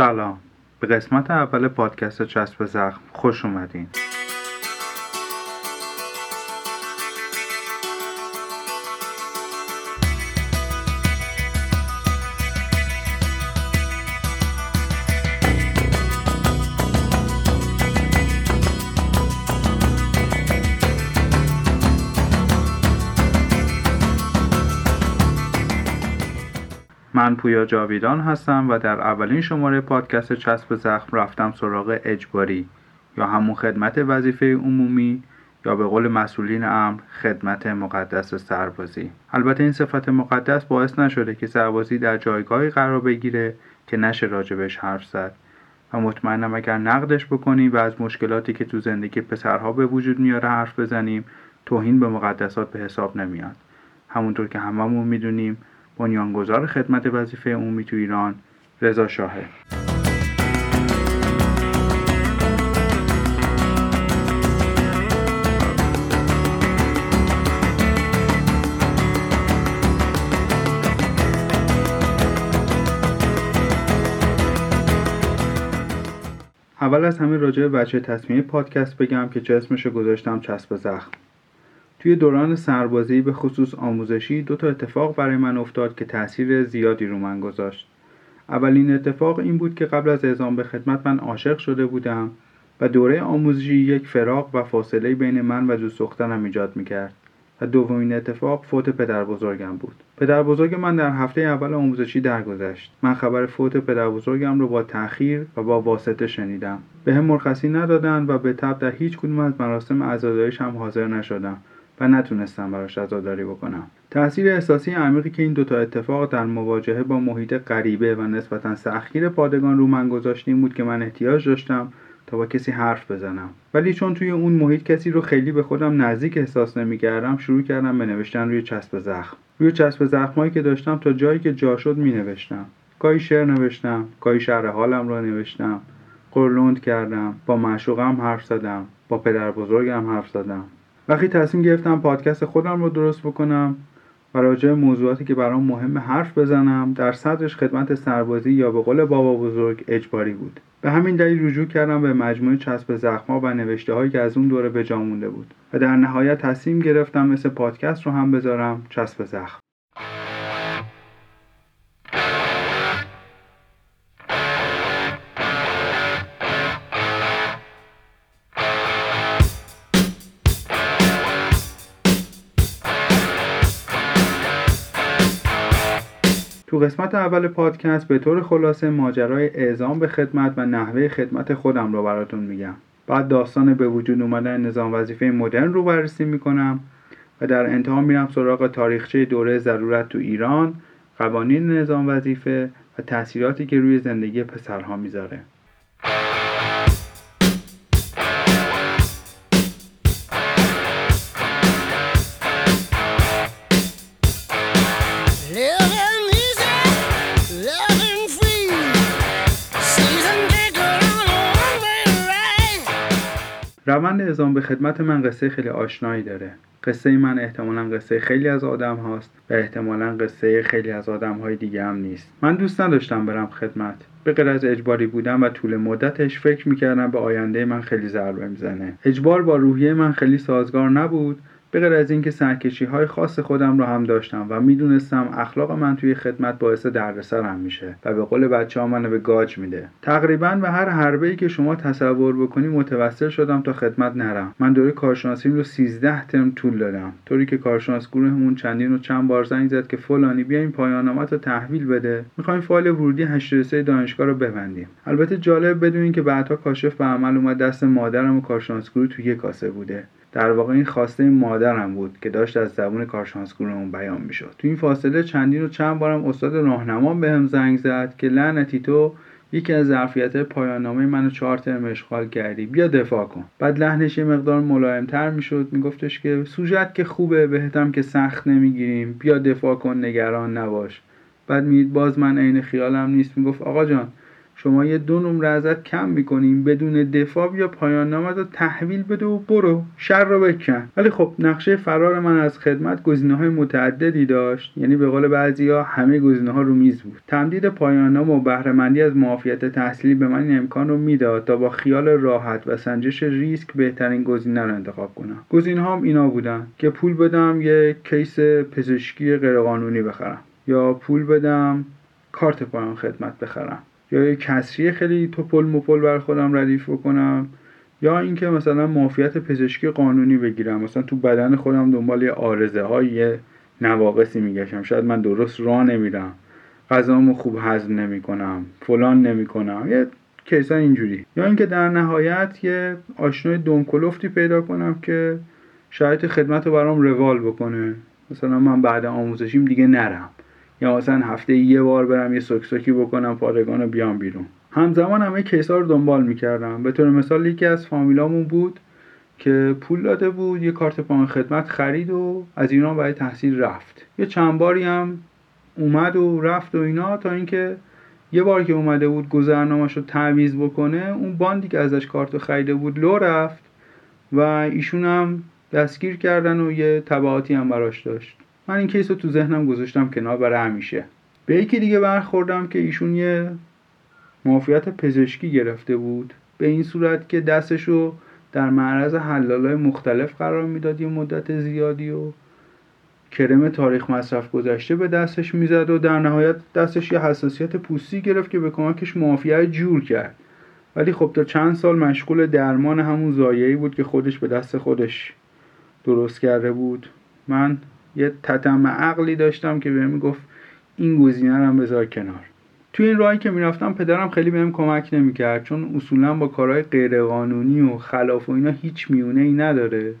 سلام. به قسمت اول پادکست چسب زخم خوش اومدین. پویا جاویدان هستم و در اولین شماره پادکست چسب زخم رفتم سراغ اجباری یا همون خدمت وظیفه عمومی یا به قول مسئولین امر خدمت مقدس سربازی. البته این صفت مقدس باعث نشده که سربازی در جایگاهی قرار بگیره که نشه راجبش حرف زد. و مطمئنم اگر نقدش بکنیم و از مشکلاتی که تو زندگی پسرها به وجود میاره حرف بزنیم توهین به مقدسات به حساب نمیاد. همونطور که هممون می‌دونیم بنیانگذار خدمت وظیفه عمومی تو ایران رضا شاهه. اول از همه راجع به بچه تصمیه پادکست بگم که چه اسمشو گذاشتم چسب زخم. توی دوران سربازی به خصوص آموزشی دو تا اتفاق برای من افتاد که تاثیر زیادی رو من گذاشت. اولین اتفاق این بود که قبل از اعزام به خدمت من عاشق شده بودم و دوره آموزشی یک فراغ و فاصله بین من و دوست دخترم ایجاد می‌کرد. و دومین اتفاق فوت پدر بزرگم بود. پدر بزرگ من در هفته اول آموزشی درگذشت. من خبر فوت پدر بزرگم رو با تأخیر و با واسطه شنیدم. به هم مرخصی ندادن و به تب در هیچ کدوم از مراسم عزاداریش هم حاضر نشدم. و نتونستم براش عزاداری بکنم. تاثیر احساسی عمیقی که این دوتا اتفاق در مواجهه با محیط غریبه و نسبتا سختگیر پادگان رو من گذاشت این بود که من احتیاج داشتم تا با کسی حرف بزنم. ولی چون توی اون محیط کسی رو خیلی به خودم نزدیک احساس نمی‌کردم شروع کردم به نوشتن روی چسب زخم. روی چسب زخمایی که داشتم تا جایی که جا شد می نوشتم گاهی شعر نوشتم گاهی شعر حالم را نوشتم. قرلوند کردم با معشوقم حرف زدم با پدر بزرگم حرف زدم. وقتی تصمیم گرفتم پادکست خودم رو درست بکنم و راجع موضوعاتی که برام مهم حرف بزنم در صدرش خدمت سربازی یا به قول بابا بزرگ اجباری بود. به همین دلیل رجوع کردم به مجموعه چسب زخما و نوشته هایی که از اون دوره به جا مونده بود. و در نهایت تصمیم گرفتم مثل پادکست رو هم بذارم چسب زخم. تو قسمت اول پادکست به طور خلاصه ماجرای اعزام به خدمت و نحوه خدمت خودم رو براتون میگم. بعد داستان به وجود اومدن نظام وظیفه مدرن رو بررسی می‌کنم و در انتها میرم سراغ تاریخچه دوره ضرورت تو ایران قوانین نظام وظیفه و تاثیراتی که روی زندگی پسرها می‌ذاره. روند اعزام به خدمت من قصه خیلی آشنایی داره. قصه من احتمالا قصه خیلی از آدم هاست و احتمالا قصه خیلی از آدم های دیگه هم نیست. من دوست نداشتم برم خدمت. به غیر از اجباری بودم و طول مدتش فکر می‌کردم به آینده من خیلی ضربه می‌زنه. اجبار با روحیه من خیلی سازگار نبود. به غیر از اینکه سرکشی های خاص خودم رو هم داشتم و می‌دونستم اخلاق من توی خدمت باعث دردسرم میشه و به قول بچه ها منو به گاج میده. تقریبا به هر حربه ای که شما تصور بکنی متوسل شدم تا خدمت نرم. من دوره کارشناسیم رو 13 ترم طول دادم. طوری که کارشناس گروهمون چندین و چند بار زنگ زد که فلانی بیاین پایانامت رو تحویل بده. می‌خوایم فایل ورودی 83 دانشگاه رو ببندیم. البته جالب بدونین که بعدها کاشف به عمل اومد دست مادرم و کارشناس گروه توی کاسه بوده. در واقع این خواسته مادرم بود که داشت از زبون کارشناسگروهمون بیان می‌شد. تو این فاصله چندین و چند بارم استاد راهنمام بهم زنگ زد که لعنتی تو یکی از ظرفیت پایان نامه منو چهار ترم اشغال کردی بیا دفاع کن. بعد لحنش یه مقدار ملایمتر می‌شد میگفتش که سوژت که خوبه بهتم که سخت نمی‌گیریم بیا دفاع کن نگران نباش. بعد می‌دید باز من عین خیالم نیست می‌گفت آقا جان شما یه دو نمره ازت کم می‌کنیم بدون دفاع بیا پایان نامت رو تحویل بده و برو شر رو بکن ولی خب نقشه فرار من از خدمت گزینه های متعددی داشت. یعنی به قول بعضی ها همه گزینه ها رو میز بود. تمدید پایان نام و بهرهمندی از معافیت تحصیلی به من این امکان رو می‌داد تا با خیال راحت و سنجش ریسک بهترین گزینه رو انتخاب کنم. گزینه هم اینا بودن. که پول بدم یه کیس پزشکی غیرقانونی بخرم یا پول بدم کارت پایان خدمت بخرم. یا یه کسری خیلی توپل مپل بر خودم ردیف بکنم یا اینکه مثلا معافیت پزشکی قانونی بگیرم. مثلا تو بدن خودم دنبال یه آرزه های نواقصی میگشم شاید من درست راه نمیرم. غذامو خوب هضم نمی‌کنم. فلان نمی‌کنم. یه کیسا اینجوری. یا اینکه در نهایت یه آشنای دمکلفتی پیدا کنم که شاید خدمت رو برام روال بکنه. مثلا من بعد آموزشیم دیگه نرم. یا مثلا هفته یه بار برم یه سکسکی بکنم پادگان رو بیام بیرون. همزمان همه کیسا رو دنبال می‌کردم. به طور مثال یکی از فامیلامون بود که پول داده بود یه کارت پایان خدمت خرید و از ایران برای تحصیل رفت. یه چند باری هم اومد و رفت و اینا تا اینکه یه بار که اومده بود گذرنامه‌ش رو تعویض بکنه اون باندی که ازش کارت خریده بود لو رفت و ایشون هم دستگیر کردن و یه تبعاتی هم براش داشت. من این کیس رو تو ذهنم گذاشتم کنار برای همیشه. به یکی دیگه برخوردم که ایشون یه معافیت پزشکی گرفته بود. به این صورت که دستش رو در معرض حلالای مختلف قرار می‌داد یه مدت زیادی و کرم تاریخ مصرف گذشته به دستش می‌زد و در نهایت دستش یه حساسیت پوستی گرفت که به کمکش معافیت جور کرد. ولی خب تا چند سال مشغول درمان همون زایعی بود که خودش به دست خودش درست کرده بود. من یه تتم عقلی داشتم که بهم گفت این گزینه رو بذار کنار. توی این راهی که می‌رفتم پدرم خیلی بهم کمک نمی‌کرد چون اصولا با کارهای غیرقانونی و خلاف و اینا هیچ میونه ای نداره.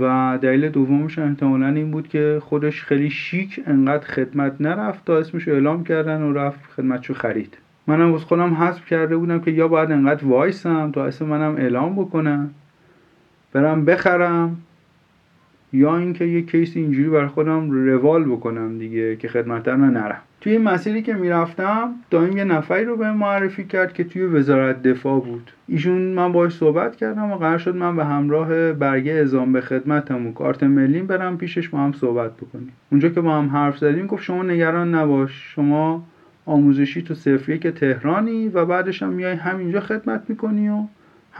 و دلیل دومش احتمالا این بود که خودش خیلی شیک انقدر خدمت نرفت تا اسمش اعلام کردن و رفت خدمتشو خرید. منم از خودم حذف کرده بودم که یا باید انقدر وایسم تا اسم منم اعلام بکنم برم بخرم. یا اینکه یه کیس اینجوری برای خودم روال بکنم دیگه که خدمت نرم. توی این مسیری که می‌رفتم دایم یه نفری رو به معرفی کرد که توی وزارت دفاع بود. ایشون من باش صحبت کردم و قرار شد من به همراه برگه ازام به خدمتم و کارت ملیم برم پیشش با هم صحبت بکنیم. اونجا که با هم حرف زدیم گفت شما نگران نباش. شما آموزشی تو صفر که تهرانی و بعدش هم میای همینجا خدمت می‌کنی و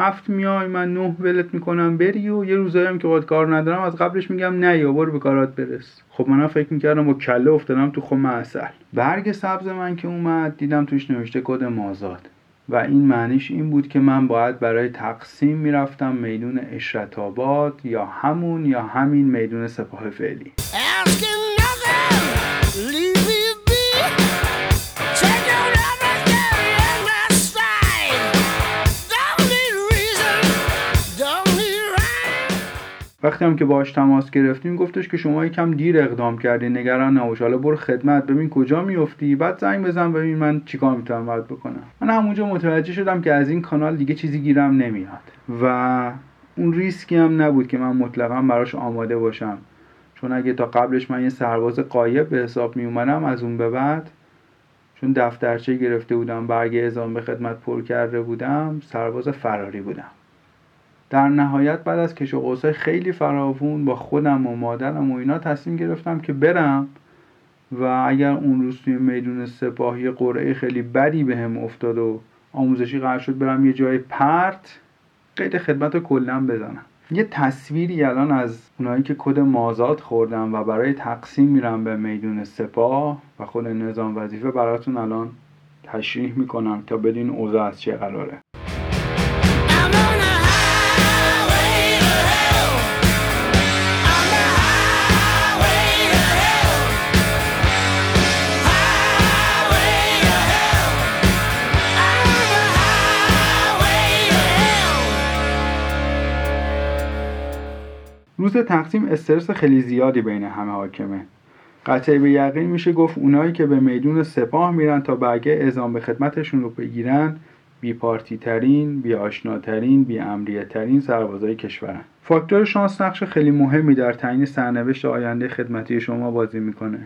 هفت میای من نه ولت می‌کنم بری و یه روزایی هم که باید کار ندارم از قبلش میگم نه یا برو به کارات برس. خب منم فکر می‌کردم با کله افتادم تو خم اصل برگ سبز من که اومد دیدم توش نوشته کد مازاد. و این معنیش این بود که من باید برای تقسیم می‌رفتم میدون اشرت آباد یا همون یا همین میدون سپاه فعلی. وقتی هم که باش تماس گرفتیم گفتش که شما یکم دیر اقدام کردی نگران نباش. حالا برو خدمت ببین کجا میفتی بعد زنگ بزن ببین من چیکار می‌تونم باید بکنم. من همونجا متوجه شدم که از این کانال دیگه چیزی گیرم نمیاد. و اون ریسکی هم نبود که من مطلقا براش آماده باشم. چون اگه تا قبلش من یه سرباز قایب به حساب می اومدم از اون به بعد چون دفترچه گرفته بودم برگ اعزام به خدمت پر کرده بودم سرباز فراری بودم. در نهایت بعد از کش و خیلی فراوون با خودم و مادرم و اینا تصمیم گرفتم که برم و اگر اون روز توی میدون سپاهی قرعه خیلی بدی به هم افتاد و آموزشی قرار شد برم یه جای پرت قید خدمت رو کلا بزنم. یه تصویری الان از اونایی که کد مازاد خوردم و برای تقسیم میرم به میدون سپاه و خود نظام وظیفه براتون الان تشریح می‌کنم تا بدین اوضاع از چه قراره. روز تقسیم استرس خیلی زیادی بین همه حاکمه قطعه به یقین میشه گفت اونایی که به میدون سپاه میرن تا برگه ازام به خدمتشون رو بگیرن بی پارتی ترین، بی آشناترین، بی امریه ترین سربازای کشورن. فاکتور شانس نقش خیلی مهمی در تعیین سرنوشت آینده خدمتی شما بازی می‌کنه.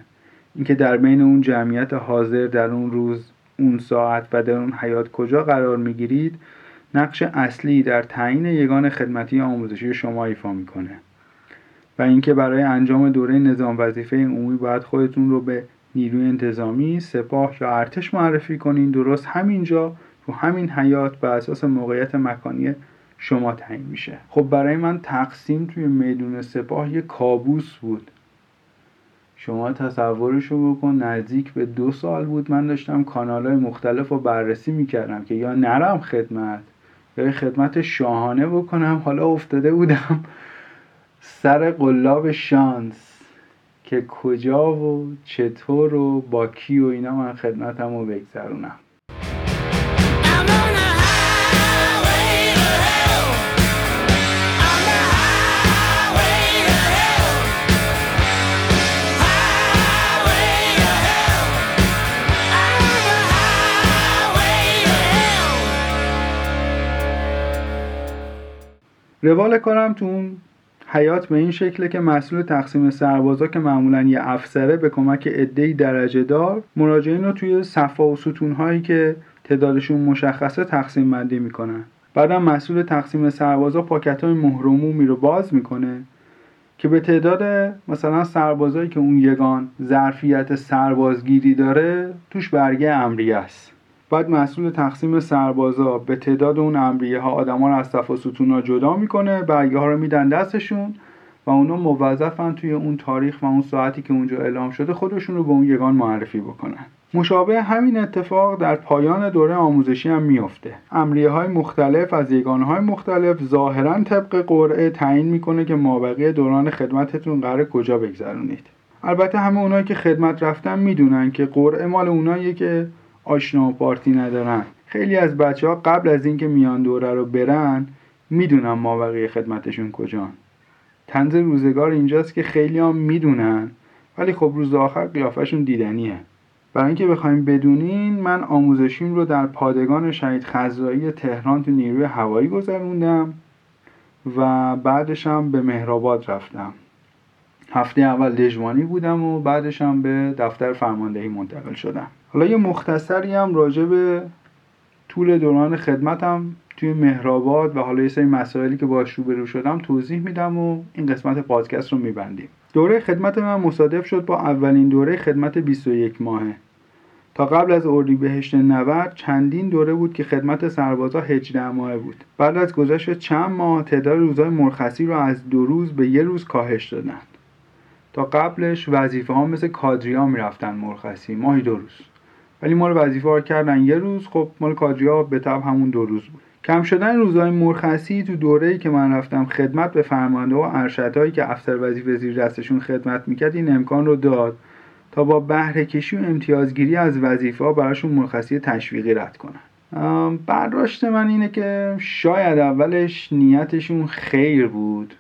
اینکه در بین اون جمعیت حاضر در اون روز اون ساعت و در اون حیات کجا قرار می‌گیرید نقش اصلی در تعیین یگان خدمتی آموزشی شما ایفا می‌کنه اینکه برای انجام دوره نظام وظیفه عمومی باید خودتون رو به نیروی انتظامی، سپاه یا ارتش معرفی کنین. درست همینجا تو همین حیات به اساس موقعیت مکانی شما تعیین میشه. خب برای من تقسیم توی میدون سپاه یه کابوس بود. شما تصورش رو بکن نزدیک به دو سال بود من داشتم کانال های مختلف رو بررسی می‌کردم که یا نرم خدمت یا خدمت شاهانه بکنم. حالا افتاده بودم. سر قلاب شانس. که کجا و چطور و با کی و اینا من خدمتم رو بگذرونم. روال کارم تو اون حیات به این شکله که مسئول تقسیم سربازا که معمولا یه افسره به کمک عدهای درجه دار مراجعین رو توی صفا و ستون هایی که تعدادشون مشخصه تقسیم بندی می‌کنن. بعدم مسئول تقسیم سربازا پاکت های مهرمومی رو باز می‌کنه که به تعداد مثلا سربازایی که اون یگان ظرفیت سربازگیری داره توش برگه امریه است. بعد مسئول تقسیم سربازا به تعداد اون امریه ها آدما رو از صف و ستونا جدا می‌کنه برگه ها رو میدن دستشون و اونا موظفن توی اون تاریخ و اون ساعتی که اونجا اعلام شده خودشون رو به اون یگان معرفی بکنن. مشابه همین اتفاق در پایان دوره آموزشی هم میافته. امریه های مختلف از یگانه های مختلف ظاهرا طبق قرعه تعیین می‌کنه که مابقی دوران خدمتتون قرار کجا بگذرونید. البته همه اونایی که خدمت رفتن می‌دونن که قرعه مال اوناییه که آشنا و پارتی ندارن. خیلی از بچه ها قبل از اینکه میان دوره رو برن می‌دونن ما بقیه خدمتشون کجان. تنز روزگار اینجاست که خیلی هم می‌دونن ولی خب روز آخر قیافشون دیدنیه. برای اینکه بخوایم بدونین من آموزشیم رو در پادگان شهید خزایی تهران تو نیروی هوایی گذروندم و بعدش هم به مهرآباد رفتم. هفته اول دژوانی بودم و بعدش هم به دفتر فرماندهی منتقل شدم. حالا یه مختصری هم راجع به طول دوران خدمتم توی مهرآباد و حالا یه سری مسائلی که باش روبرو شدم توضیح میدم و این قسمت پادکست رو میبندیم. دوره خدمت من مصادف شد با اولین دوره خدمت 21 ماهه. تا قبل از اردیبهشت 90 چندین دوره بود که خدمت سربازا 18 ماهه بود. بعد از گذشت چند ماه تعداد روزهای مرخصی رو از دو روز به یه روز کاهش دادن. تا قبلش وظیفه ها مثل کادریا می‌رفتن مرخصی ماهی دو روز. ولی ما رو وظیفه کردن. یه روز خب مال کادریا به تب همون دو روز بود. کم شدن روزهای مرخصی تو دوره‌ای که من رفتم خدمت به فرمانده و ارشدهایی که افسر وظیفه زیر دستشون خدمت می‌کرد این امکان رو داد تا با بهره کشی و امتیازگیری از وظیفه ها براشون مرخصی تشویقی رد کنن. برداشت من اینه که شاید اولش نیتشون خیر بود.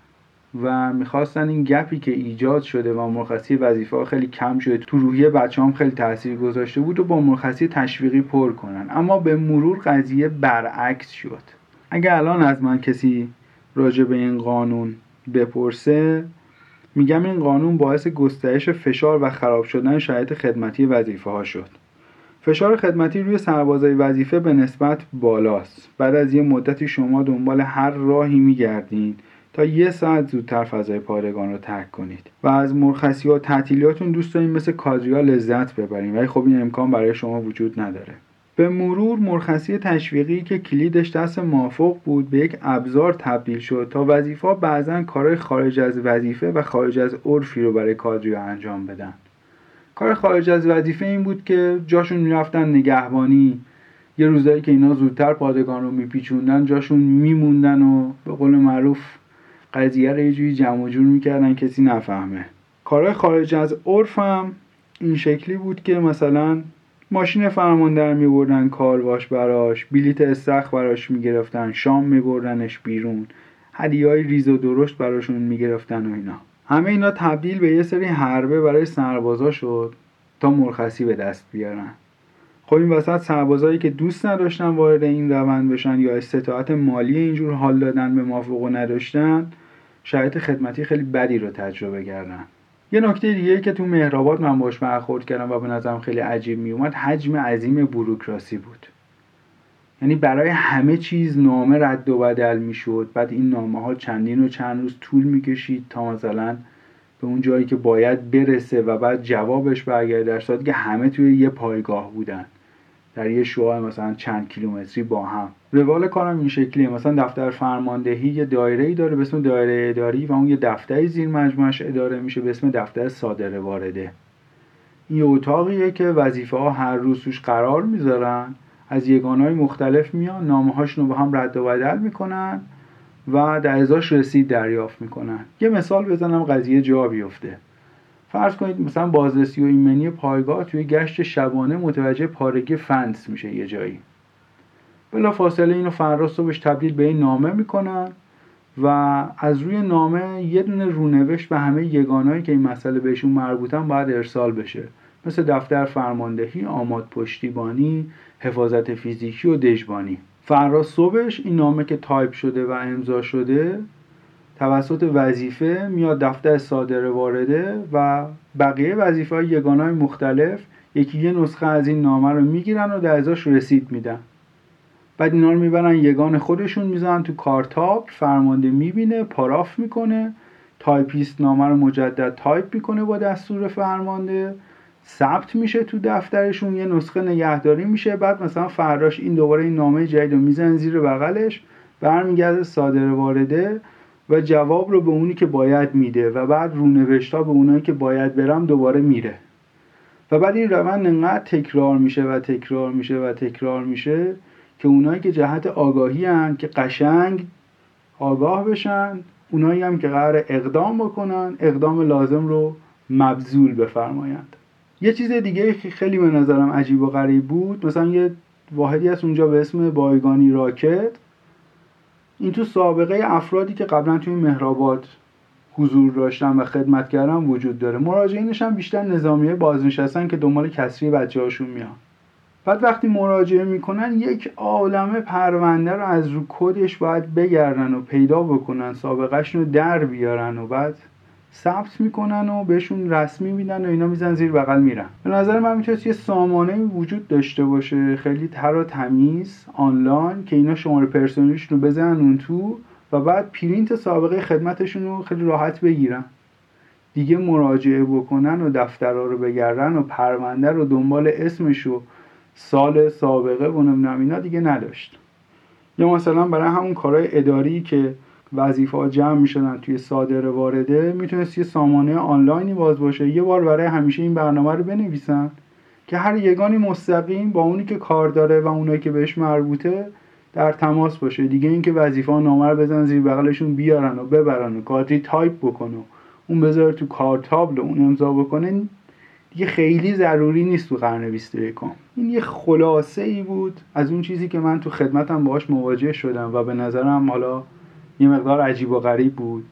و می‌خواستن این گپی که ایجاد شده و مرخصی وظیفه ها خیلی کم شده تو روحیه بچه هم خیلی تاثیر گذاشته بود و با مرخصی تشویقی پر کنن. اما به مرور قضیه برعکس شد. اگه الان از من کسی راجع به این قانون بپرسه میگم این قانون باعث گسترش فشار و خراب شدن شرایط خدمتی وظیفه ها شد. فشار خدمتی روی سربازای وظیفه به نسبت بالاست. بعد از یه مدتی شما دنبال هر راهی میگردین تا یه ساعت زودتر فضای پادگان رو ترک کنید. و از مرخصی و تعطیلیاتون دوست داریم مثل کادریا لذت ببریم ولی خب این امکان برای شما وجود نداره. به مرور مرخصی تشویقی که کلیدش دست موافق بود به یک ابزار تبدیل شد تا وظیفه بعضا کارهای خارج از وظیفه و خارج از عرفی رو برای کادریا انجام بدن. کار خارج از وظیفه این بود که جاشون می‌رفتن نگهبانی. یه روزایی که اینا زودتر پادگان رو میپیچوندن جاشون میموندن و به قول معروف قضیه رو یه جوری جمع جور می‌کردن کسی نفهمه. کارهای خارج از عرفم این شکلی بود که مثلا ماشین فرمان در میبردن کارواش براش بلیت استخ براش می‌گرفتن شام میبردنش بیرون هدیه های ریز و درشت براشون می‌گرفتن و اینا. همه اینا تبدیل به یه سری حربه برای سربازا شد تا مرخصی به دست بیارن. خب این وسط سربازایی که دوست نداشتن وارد این روند بشن یا استطاعت مالی اینجور حال دادن به موافق نداشتن شرایط خدمتی خیلی بدی رو تجربه کردن. یه نکته دیگه که تو مهرآباد من باش برخورد کردم و به نظرم خیلی عجیب میومد حجم عظیم بروکراسی بود. یعنی برای همه چیز نامه رد و بدل می‌شد. بعد این نامه ها چندین و چند روز طول می‌کشید تا مثلا به اون جایی که باید برسه و بعد جوابش برگرده در که همه توی یه پایگاه بودن. در یه شعاع مثلا چند کیلومتری با هم. روال کارم این شکلیه. مثلا دفتر فرماندهی یه دایره ای داره به اسم دایره اداری و اون یه دفتری زیر مجموعش اداره میشه به اسم دفتر صادره وارده. این اتاقیه که وظیفه ها هر روز توش قرار می‌ذارن. از های مختلف میان نامه هاشون رو با هم رد و بدل می‌کنن و در ازاش رسید دریافت می‌کنن. یه مثال بزنم قضیه جا بیفته. فرض کنید مثلا بازرسی و ایمنی پایگاه توی گشت شبانه متوجه پارگی فنس میشه یه جایی. بلا فاصله اینو فردا صبحش تبدیل به این نامه می‌کنن و از روی نامه یه دونه رونوشت به همه یگانایی که این مسئله بهشون مربوطن باید ارسال بشه. مثل دفتر فرماندهی، آماد پشتیبانی، حفاظت فیزیکی و دژبانی. فردا صبحش این نامه که تایپ شده و امضا شده توسط وظیفه میاد دفتر صادره وارده و بقیه وظیفه های یگانه های مختلف یکی یه نسخه از این نامه رو می‌گیرن و در ازاش رسید میدن. بعد اینا رو می‌برن یگان خودشون می‌زنن تو کارتاب فرمانده می‌بینه پاراف می‌کنه تایپیست نامه رو مجدد تایپ می‌کنه با دستور فرمانده ثبت میشه تو دفترشون یه نسخه نگهداری میشه بعد مثلا فراش این دوباره این نامه جدید رو میزنه زیر بغلش برمیگرده صادر وارده. و جواب رو به اونی که باید میده و بعد رونوشتا به اونایی که باید برن دوباره میره. و بعد این روند انقدر تکرار میشه و تکرار میشه و تکرار میشه که اونایی که جهت آگاهی هن که قشنگ آگاه بشن اونایی هم که قرار اقدام بکنن اقدام لازم رو مبذول بفرمایند. یه چیز دیگه که خیلی به نظرم عجیب و غریب بود مثلا یه واحدی از اونجا به اسم بایگانی راکت. این تو سابقه افرادی که قبلا توی مهرآباد حضور داشتن و خدمت کردن وجود داره. مراجعینش هم بیشتر نظامیه بازنشستن که دنبال کسری بچه هاشون میان. بعد وقتی مراجعه می‌کنن یک عالمه پرونده رو از رو کدش باید بگردن و پیدا بکنن سابقهشون رو در بیارن و بعد ثبت می‌کنن و بهشون رسمی میدن و اینا میزن زیر بغل میرن. به نظر من می‌تونه یه سامانه وجود داشته باشه خیلی تر و تمیز آنلاین که اینا شماره پرسنلیشون رو بزنن اون تو و بعد پرینت سابقه خدمتشون رو خیلی راحت بگیرن. دیگه مراجعه بکنن و دفترها رو بگردن و پرونده رو دنبال اسمش و سال سابقه و اینا دیگه نداشت. یا مثلا برای همون کارهای اداری که وظیفه ها جمع می‌شدن توی صادر وارده می‌تونست یه سامانه آنلاینی باز باشه. یه بار برای همیشه این برنامه رو بنویسن که هر یگانی مستقیم با اونی که کار داره و اونایی که بهش مربوطه در تماس باشه. دیگه اینکه وظیفه نامه رو بزنن زیر بغلشون بیارن و ببرن و کادری تایپ بکنه اون بذاره تو کارتابل اون امضا بکنه دیگه خیلی ضروری نیست تو قرن 21 این یه خلاصه ای بود از اون چیزی که من تو خدمتم باهاش مواجه شدم و به نظرم حالا یه مقدار عجیب و غریب بود.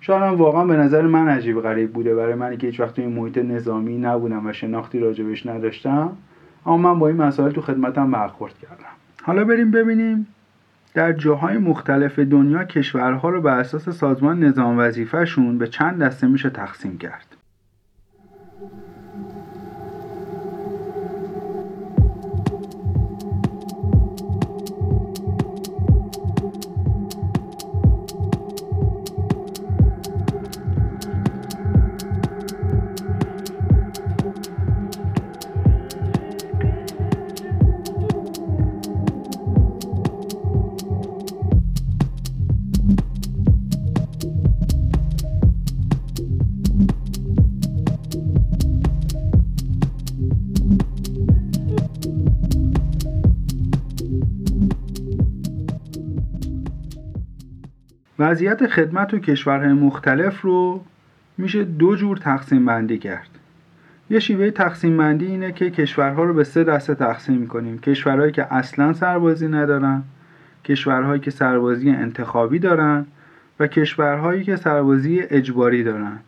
شاید هم واقعا به نظر من عجیب غریب بوده. برای منی که هیچ وقت توی محیط نظامی نبودم و شناختی راجبش نداشتم. اما من با این مسائل تو خدمتم برخورد کردم. حالا بریم ببینیم در جاهای مختلف دنیا کشورها رو بر اساس سازمان نظام وظیفهشون به چند دسته میشه تقسیم کرد. وضعیت خدمت و کشورهای مختلف رو میشه دو جور تقسیم بندی کرد. یه شیوه تقسیم بندی اینه که کشورها رو به سه دسته تقسیم کنیم کشورهایی که اصلا سربازی ندارن کشورهایی که سربازی انتخابی دارن و کشورهایی که سربازی اجباری دارن.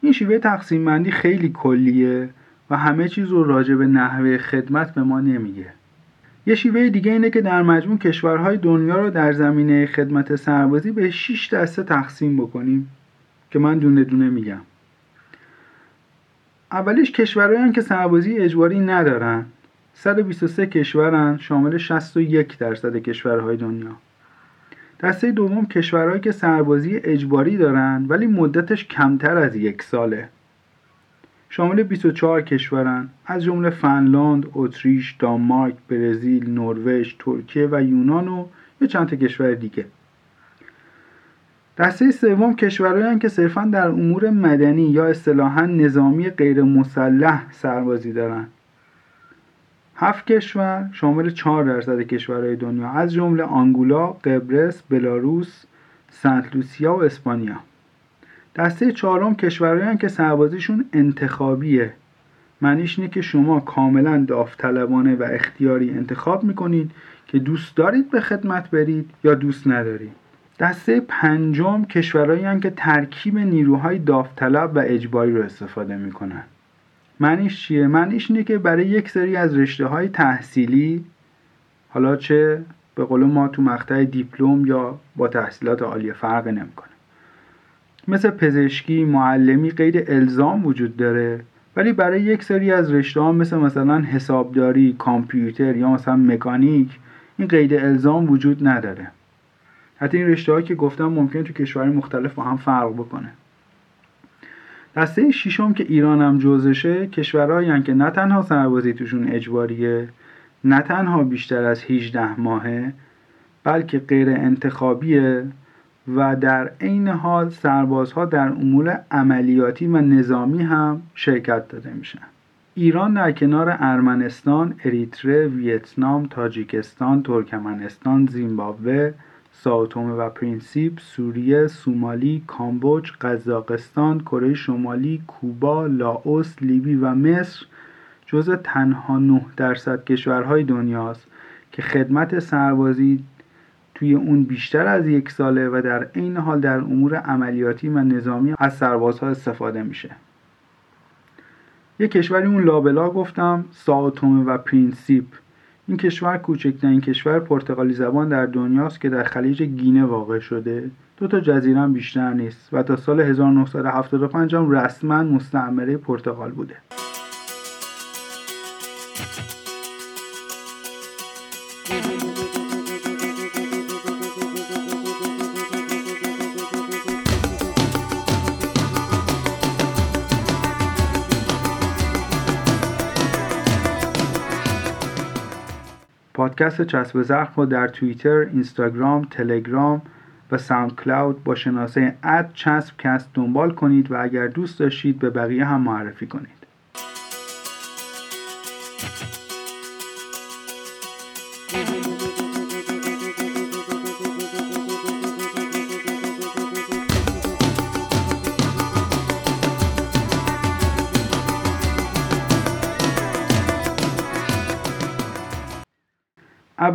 این شیوه تقسیم بندی خیلی کلیه و همه چیز رو راجع به نحوه خدمت به ما نمیگه. یه شیوه دیگه اینه که در مجموع کشورهای دنیا رو در زمینه خدمت سربازی به 6 دسته تقسیم بکنیم که من دونه دونه میگم. اولیش کشورهایی که سربازی اجباری ندارن. 123 کشورن شامل 61 درصد کشورهای دنیا. دسته دوم کشورهایی که سربازی اجباری دارن ولی مدتش کمتر از یک ساله. شامل 24 کشورن از جمله فنلاند، اتریش، دانمارک، برزیل، نروژ، ترکیه و یونان و یه چند تا کشور دیگه. دسته سوم کشورهایی که صرفا در امور مدنی یا اصطلاحا نظامی غیر مسلح سربازی دارن. هفت کشور شامل 4 درصد کشورهای دنیا از جمله آنگولا، قبرس، بلاروس، سنت لوسیا و اسپانیا. دسته چهارم کشورهایی که سربازیشون انتخابیه. معنیش اینه که شما کاملا داوطلبانه و اختیاری انتخاب می‌کنید که دوست دارید به خدمت برید یا دوست ندارید. دسته پنجم کشورهایی که ترکیب نیروهای داوطلب و اجباری رو استفاده می‌کنن. معنیش چیه؟ معنیش اینه که برای یک سری از رشته های تحصیلی حالا چه به قول ما تو مقطع دیپلم یا با تحصیلات عالیه فرق نمی‌کنه. مثل پزشکی معلمی غیر الزام وجود داره. ولی برای یک سری از رشته ها مثل مثلا حسابداری کامپیوتر یا مثلا مکانیک این قید الزام وجود نداره. حتی این رشته که گفتم ممکن تو کشورهای مختلف با هم فرق بکنه. دسته ششم که ایران هم جزشه کشورهایی که نه تنها سربازی توشون اجباریه نه تنها بیشتر از 18 ماهه بلکه غیر انتخابیه. و در عین حال سربازها در امور عملیاتی و نظامی هم شرکت داده میشن. ایران در کنار ارمنستان، اریتره، ویتنام، تاجیکستان، ترکمنستان، زیمبابوه، ساوتومه و پرینسیپ، سوریه، سومالی، کامبوج، قزاقستان، کره شمالی، کوبا، لاوس، لیبی و مصر جز تنها 9 درصد کشورهای دنیاست که خدمت سربازی توی اون بیشتر از یک ساله و در عین حال در امور عملیاتی و نظامی از سربازها استفاده میشه. یه کشوری اون لابلا گفتم ساوتومه و پرینسیپ. این کشور کوچکترین کشور پرتغالی زبان در دنیاست که در خلیج گینه واقع شده. دو تا جزیره بیشتر نیست و تا سال 1975 هم رسما مستعمره پرتغال بوده. پادکست چسب زخم رو در توییتر، اینستاگرام، تلگرام و ساوند کلاود با شناسه ات چسب کست دنبال کنید و اگر دوست داشتید به بقیه هم معرفی کنید.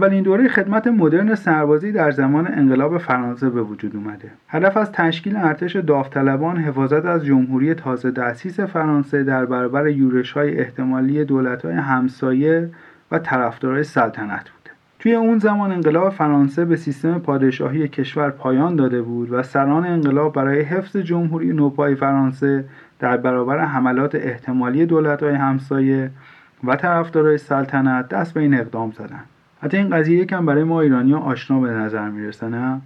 اولین دوره خدمت مدرن سربازی در زمان انقلاب فرانسه به وجود اومده. هدف از تشکیل ارتش داوطلبان حفاظت از جمهوری تازه تأسیس فرانسه در برابر های احتمالی های همسایه و طرفدارای سلطنت بوده. توی اون زمان انقلاب فرانسه به سیستم پادشاهی کشور پایان داده بود و سران انقلاب برای حفظ جمهوری نوپای فرانسه در برابر حملات احتمالی های همسایه و طرفدارای سلطنت دست به این اقدام زدند. حتی این قضیه یکم برای ما ایرانی آشنا به نظر می‌رسه نه؟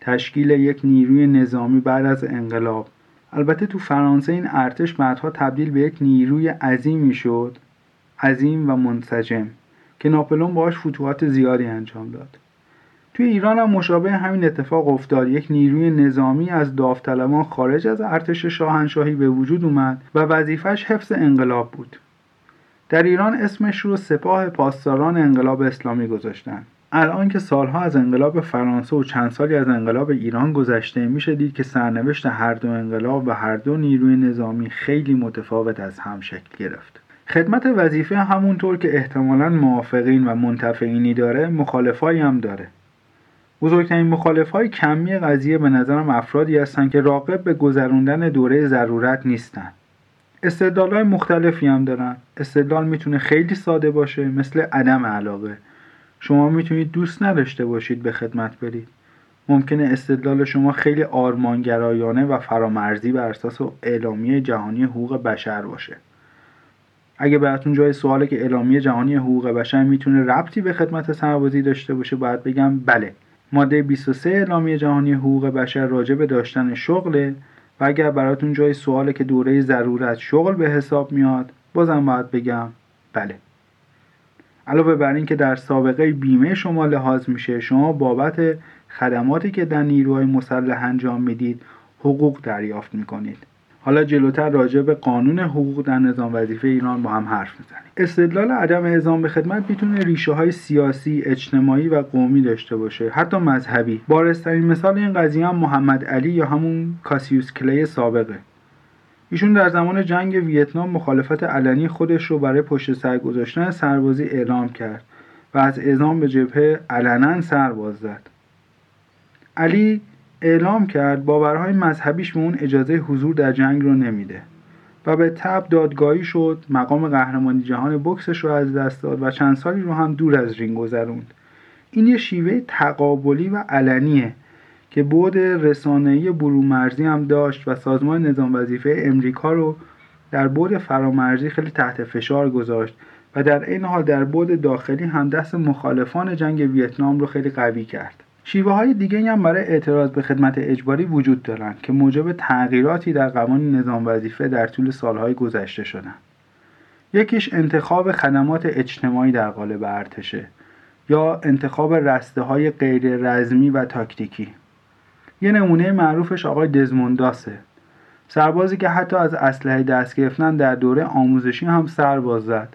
تشکیل یک نیروی نظامی بعد از انقلاب. البته تو فرانسه این ارتش بعدها تبدیل به یک نیروی عظیم می‌شد. عظیم و منسجم که ناپلون باهاش فتوحات زیادی انجام داد. توی ایران هم مشابه همین اتفاق افتاد. یک نیروی نظامی از داوطلبان خارج از ارتش شاهنشاهی به وجود اومد و وظیفش حفظ انقلاب بود. در ایران اسمش رو سپاه پاسداران انقلاب اسلامی گذاشتن. الان که سالها از انقلاب فرانسه و چند سالی از انقلاب ایران گذشته میشه دید که سرنوشت هر دو انقلاب و هر دو نیروی نظامی خیلی متفاوت از هم شکل گرفت. خدمت وظیفه همونطور که احتمالا موافقین و منتفعینی داره مخالفایی هم داره. بزرگترین مخالفهای کمی قضیه به نظرم افرادی هستند که راقب به گذروندن دوره ضرورت نیستند استدلال های مختلفی هم دارن. استدلال می‌تونه خیلی ساده باشه مثل عدم علاقه. شما می‌تونید دوست نداشته باشید به خدمت برید. ممکنه استدلال شما خیلی آرمانگرایانه و فرامرزی بر اساس اعلامیه جهانی حقوق بشر باشه. اگه براتون جای سواله که اعلامیه جهانی حقوق بشر می‌تونه ربطی به خدمت سربازی داشته باشه باید بگم بله. ماده 23 اعلامیه جهانی حقوق بشر راجع به داشتن شغله و اگر براتون جای سواله که دوره ضرورت شغل به حساب میاد بازم باید بگم بله. علاوه بر این که در سابقه بیمه شما لحاظ میشه شما بابت خدماتی که در نیروهای مسلح انجام می‌دید حقوق دریافت می‌کنید. حالا جلوتر راجع به قانون حقوق در نظام وظیفه ایران با هم حرف می‌زنیم. استدلال عدم اعزام به خدمت می‌تونه ریشه های سیاسی اجتماعی و قومی داشته باشه حتی مذهبی. بارسترین مثال این قضیه هم محمد علی یا همون کاسیوس کلی سابقه. ایشون در زمان جنگ ویتنام مخالفت علنی خودش رو برای پشت سر گذاشتن سربازی اعلام کرد و از اعزام به جبهه علنا سرباز زد. علی اعلام کرد باورهای مذهبیش به اون اجازه حضور در جنگ رو نمیده و به تب دادگاهی شد مقام قهرمانی جهان بکسش رو از دست داد و چند سالی رو هم دور از رینگ گذروند. این یه شیوه تقابلی و علنیه که بود رسانه‌ای برومرزی هم داشت و سازمان نظام وظیفه امریکا رو در بود فرامرزی خیلی تحت فشار گذاشت و در این حال در بود داخلی هم دست مخالفان جنگ ویتنام رو خیلی قوی کرد. شیوه های دیگه هم برای اعتراض به خدمت اجباری وجود دارند که موجب تغییراتی در قوانین نظام وظیفه در طول سالهای گذشته شدن یکیش انتخاب خدمات اجتماعی در قالب ارتشه یا انتخاب رسته های غیر رزمی و تاکتیکی. یه نمونه معروفش آقای دزمونداسه سربازی که حتی از اسلحه دست گرفتن در دوره آموزشی هم سرباز زد.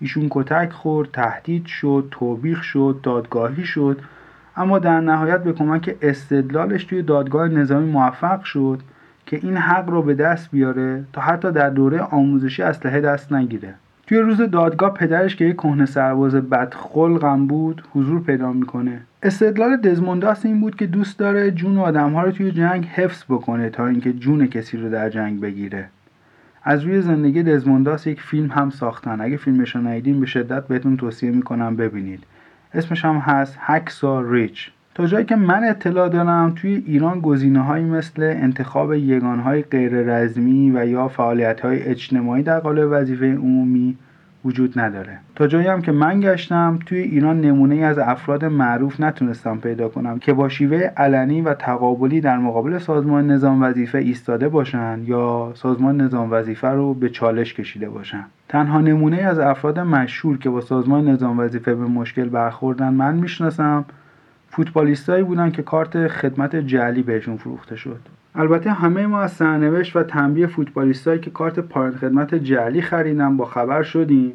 ایشون کتک خورد تهدید شد توبیخ شد دادگاهی شد اما در نهایت به کمک استدلالش توی دادگاه نظامی موفق شد که این حق رو به دست بیاره تا حتی در دوره آموزشی اسلحه دست نگیره. توی روز دادگاه پدرش که یک کهنه سرباز بدخلقم بود حضور پیدا می‌کنه. استدلال دزمونداس این بود که دوست داره جون آدمها رو توی جنگ حفظ بکنه تا اینکه جون کسی رو در جنگ بگیره. از روی زندگی دزمونداس یک فیلم هم ساختن. اگه فیلمش رو ندیدین به شدت بهتون توصیه می‌کنم ببینید. اسمش هم هست هکسا ریچ تا جایی که من اطلاع دارم توی ایران گزینه هایی مثل انتخاب یگان های غیر رزمی و یا فعالیت های اجتماعی در قالب وظیفه عمومی وجود نداره. تا جایی هم که من گشتم توی ایران نمونه از افراد معروف نتونستم پیدا کنم که با شیوه علنی و تقابلی در مقابل سازمان نظام وظیفه ایستاده باشن یا سازمان نظام وظیفه رو به چالش کشیده باشن. تنها نمونه از افراد مشهور که با سازمان نظام وظیفه به مشکل برخوردن من می‌شناسم فوتبالیستایی بودن که کارت خدمت جعلی بهشون فروخته شد. البته همه ما از سرنوشت و تنبیه فوتبالیستایی که کارت پایان خدمت جعلی خریدن با خبر شدیم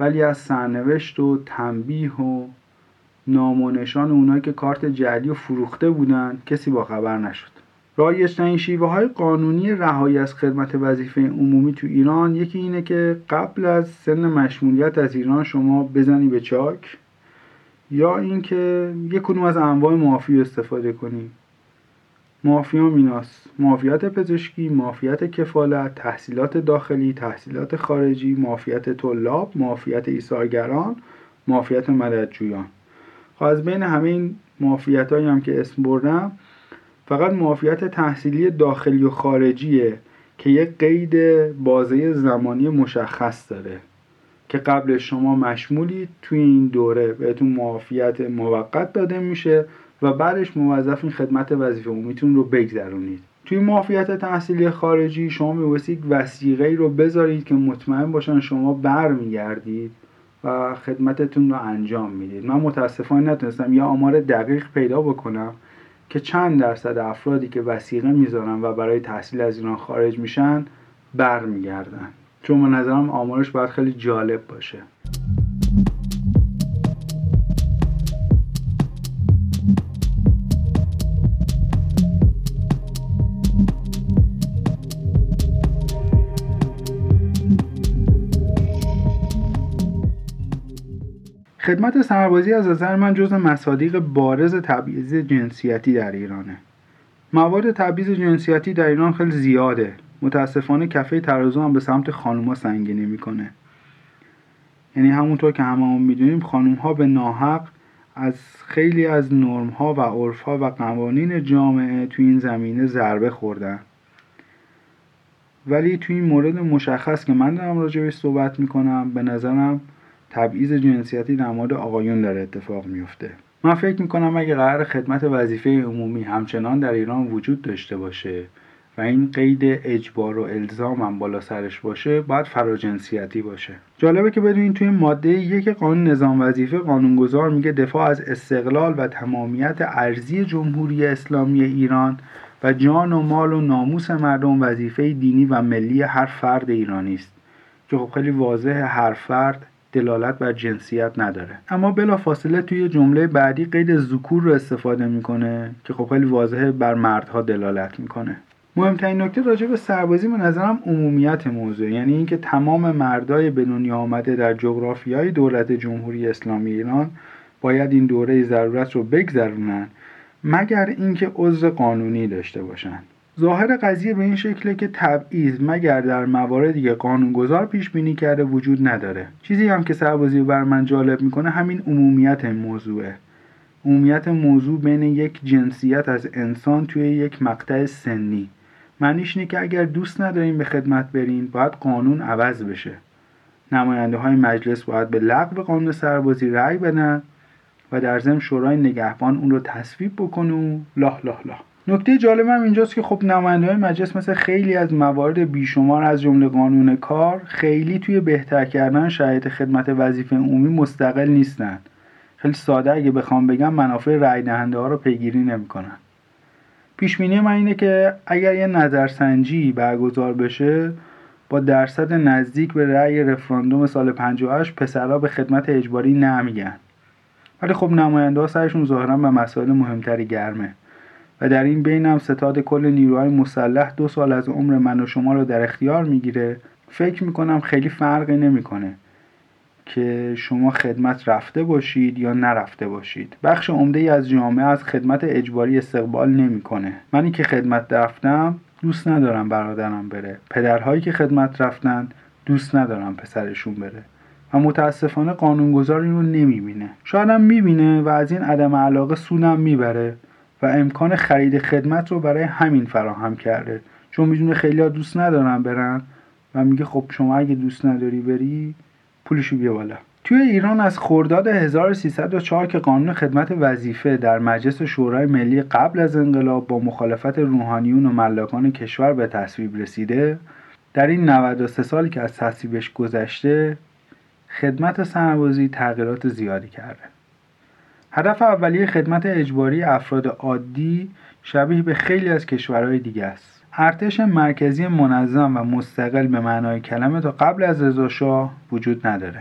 ولی از سرنوشت و تنبیه و نام و نشان اونایی که کارت جعلی و فروخته بودن کسی با خبر نشد. رایجترین شیوه های قانونی رهایی از خدمت وظیفه عمومی تو ایران یکی اینه که قبل از سن مشمولیت از ایران شما بزنی به چاک یا اینکه یک کدوم از انواع معافی استفاده کنی. معافی میناس. معافیت پزشکی معافیت کفالت تحصیلات داخلی تحصیلات خارجی معافیت طلاب معافیت ایثارگران معافیت مددجویان. خب از بین همه این هم که اسم بردم فقط معافیت تحصیلی داخلی و خارجیه که یک قید بازه زمانی مشخص داره که قبل شما مشمولی توی این دوره بهتون معافیت موقت داده میشه و بعدش موظفین خدمت وظیفه عمومیتون رو بگذرونید. توی معافیت تحصیلی خارجی شما میبایستی وسیقه رو بذارید که مطمئن باشن شما برمیگردید و خدمتتون رو انجام می‌دید. من متاسفانه نتونستم یه آمار دقیق پیدا بکنم که چند درصد افرادی که وسیقه می‌ذارن و برای تحصیل از ایران خارج میشن برمیگردن. چون به نظرم آمارش باید خیلی جالب باشه. خدمت سربازی از نظر من جز مصادیق بارز تبعیض جنسیتی در ایرانه. موارد تبعیض جنسیتی در ایران خیلی زیاده. متاسفانه کفه ترازو هم به سمت خانوما سنگینی می‌کنه. یعنی همونطور که هممون می‌دونیم خانوم ها به ناحق از خیلی از نرم ها و عرف ها و قوانین جامعه تو این زمینه ضربه خوردن. ولی توی این مورد مشخص که من دارم راجبش صحبت می‌کنم به نظرم تبعیض جنسیتی در مورد آقایون داره اتفاق میفته. من فکر می‌کنم اگه قرار خدمت وظیفه عمومی همچنان در ایران وجود داشته باشه و این قید اجبار و الزام هم بالا سرش باشه باید فراجنسیتی باشه. جالبه که بدونین توی ماده یک قانون نظام وظیفه قانونگذار میگه دفاع از استقلال و تمامیت ارزی جمهوری اسلامی ایران و جان و مال و ناموس مردم وظیفه دینی و ملی هر فرد ایرانی است. که خب خیلی واضح هر فرد دلالت بر جنسیت نداره. اما بلافاصله توی جمله بعدی قید ذکور رو استفاده می‌کنه که خب خیلی واضحه بر مردها دلالت می‌کنه. مهمترین نکته راجع به سربازی به نظرم عمومیت موضوع یعنی اینکه تمام مردای به دنیا آمده در جغرافیای دولت جمهوری اسلامی ایران باید این دوره ضرورت رو بگذرونن مگر اینکه عضو قانونی داشته باشن. ظاهر قضیه به این شکله که تبعیض مگر در مواردی که قانونگذار پیش بینی کرده وجود نداره. چیزی هم که سربازی بر من جالب می‌کنه همین عمومیت موضوعه. عمومیت موضوع بین یک جنسیت از انسان توی یک مقطع سنی. معنیش اینه که اگر دوست ندارین به خدمت برین باید قانون عوض بشه. نماینده های مجلس باید به لغو قانون سربازی رأی بدن و در ضمن شورای نگهبان اون رو تصویب بکنه و لاه لاه لاه نکته جالب هم اینجاست که خب نماینده های مجلس مثل خیلی از موارد بیشمار از جمله قانون کار خیلی توی بهتر کردن شرایط خدمت وظیفه عمومی مستقل نیستن. خیلی ساده اگه بخوام بگم منافع رأی دهنده ها رو پیگیری نمی‌کنن. پیش من اینه که اگر یه نظرسنجی برگزار بشه با درصد نزدیک به رأی رفراندوم سال 58 پسرها به خدمت اجباری نمیگن. ولی خب نماینده ها سرشون ظاهرا به مسائل مهمتری گرمه. و در این بین هم ستاد کل نیروهای مسلح دو سال از عمر من و شما رو در اختیار می‌گیره. فکر می‌کنم خیلی فرقی نمی‌کنه که شما خدمت رفته باشید یا نرفته باشید. بخش عمده ای از جامعه از خدمت اجباری استقبال نمی‌کنه. منی که خدمت رفتم دوست ندارم برادرم بره. پدرهایی که خدمت رفتن دوست ندارم پسرشون بره. و متاسفانه قانونگذار این رو نمی‌بینه. شاید هم می‌بینه و از این عدم علاقه سونم می‌بره. و امکان خرید خدمت رو برای همین فراهم کرده. چون می‌دونه خیلی دوست ندارن برن و میگه خب شما اگه دوست نداری بری پولشو بیا بالا. توی ایران از خرداد 1304 که قانون خدمت وظیفه در مجلس شورای ملی قبل از انقلاب با مخالفت روحانیون و ملاکان کشور به تصویب رسیده در این 93 سالی که از تصویبش گذشته خدمت سربازی تغییرات زیادی کرده. هدف اولیه خدمت اجباری افراد عادی شبیه به خیلی از کشورهای دیگه است. ارتش مرکزی منظم و مستقل به معنای کلمه تا قبل از رضاشاه وجود نداره.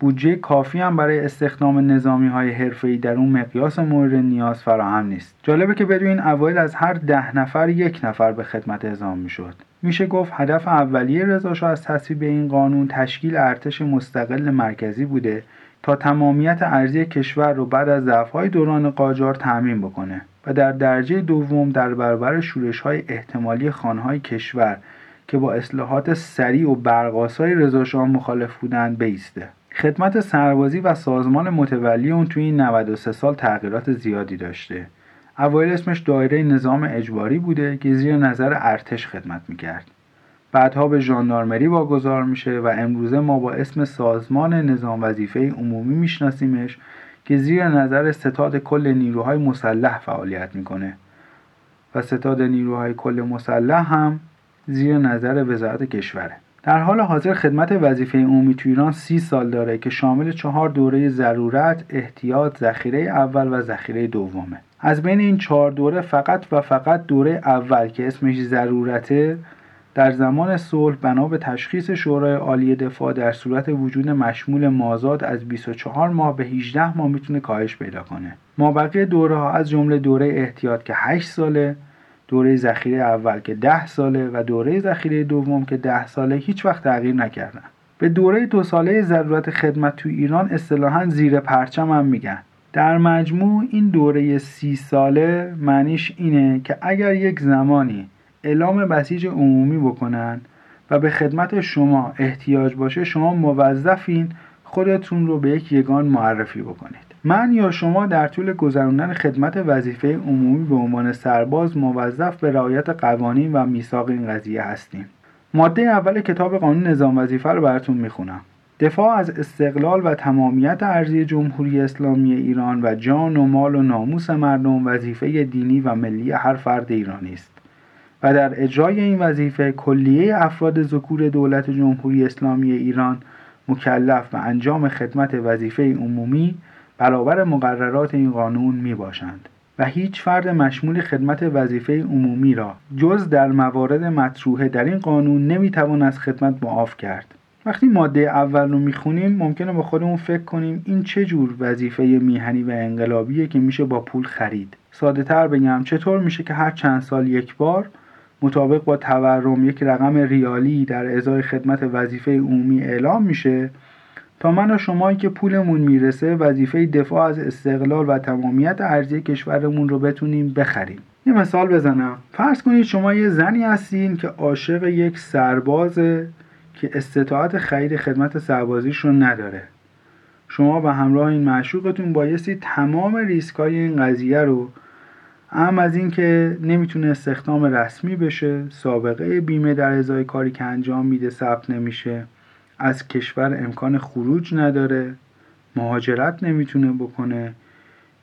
بودجه کافی هم برای استخدام نظامی های حرفه‌ای در اون مقیاس مورد نیاز فراهم نیست. جالبه که بدون اوایل از هر ده نفر یک نفر به خدمت اعزام می‌شد. میشه گفت هدف اولیه رضاشاه از تصویب این قانون تشکیل ارتش مستقل مرکزی بوده تا تمامیت ارزی کشور رو بعد از ضعف‌های دوران قاجار تعمین بکنه و در درجه دوم در برابر شورش‌های احتمالی خانهای کشور که با اصلاحات سریع و برقاسای رضاشاه مخالف بودند بیسته. خدمت سربازی و سازمان متولی اون توی این 93 سال تغییرات زیادی داشته. اوایل اسمش دایره نظام اجباری بوده که زیر نظر ارتش خدمت می‌کرد. بعدها به ژاندارمری واگذار میشه و امروزه ما با اسم سازمان نظام وظیفه عمومی میشناسیمش که زیر نظر ستاد کل نیروهای مسلح فعالیت می‌کنه و ستاد نیروهای کل مسلح هم زیر نظر وزارت کشوره در حال حاضر خدمت وظیفه عمومی تو ایران سی سال داره که شامل چهار دوره ضرورت، احتیاط، ذخیره اول و ذخیره دومه. از بین این چهار دوره فقط و فقط دوره اول که اسمش ضرورته در زمان صلح بنا به تشخیص شورای عالی دفاع در صورت وجود مشمول مازاد از 24 ماه به 18 ماه می‌تونه کاهش پیدا کنه. مابقی دوره ها از جمله دوره احتیاط که 8 ساله، دوره ذخیره اول که 10 ساله و دوره ذخیره دوم که 10 ساله هیچ وقت تغییر نکردن. به دوره دو ساله ضرورت خدمت تو ایران اصطلاحا زیر پرچم هم میگن. در مجموع این دوره سی ساله معنیش اینه که اگر یک زمانی اعلام بسیج عمومی بکنن و به خدمت شما احتیاج باشه شما موظفین خودتون رو به یک یگان معرفی بکنید. من یا شما در طول گذراندن خدمت وظیفه عمومی به عنوان سرباز موظف به رعایت قوانین و میثاق این قضیه هستیم. ماده اول کتاب قانون نظام وظیفه رو براتون می‌خونم. دفاع از استقلال و تمامیت ارضی جمهوری اسلامی ایران و جان و مال و ناموس مردم وظیفه دینی و ملی هر فرد ایرانی است. و در اجرای این وظیفه کلیه افراد ذکور دولت جمهوری اسلامی ایران مکلف به انجام خدمت وظیفه عمومی برابر مقررات این قانون می باشند و هیچ فرد مشمول خدمت وظیفه عمومی را جز در موارد مطروحه در این قانون نمی‌توان از خدمت معاف کرد. وقتی ماده اول رو می‌خونیم ممکنه با خودمون فکر کنیم این چه جور وظیفه میهنی و انقلابیه که میشه با پول خرید. ساده تر بگم چطور میشه که هر چند سال یک بار مطابق با تورم یک رقم ریالی در ازای خدمت وظیفه عمومی اعلام میشه تا من و شمایی که پولمون می‌رسه وظیفه دفاع از استقلال و تمامیت ارزی کشورمون رو بتونیم بخریم. یه مثال بزنم. فرض کنید شما یه زنی هستین که عاشق یک سربازه که استطاعت خرید خدمت سربازیش رو نداره. شما به همراه این معشوقتون بایستی تمام ریسک های این قضیه رو هم از اینکه نمی‌تونه استخدام رسمی بشه سابقه بیمه در ازای کاری که انجام میده ثبت نمیشه. از کشور امکان خروج نداره. مهاجرت نمی‌تونه بکنه.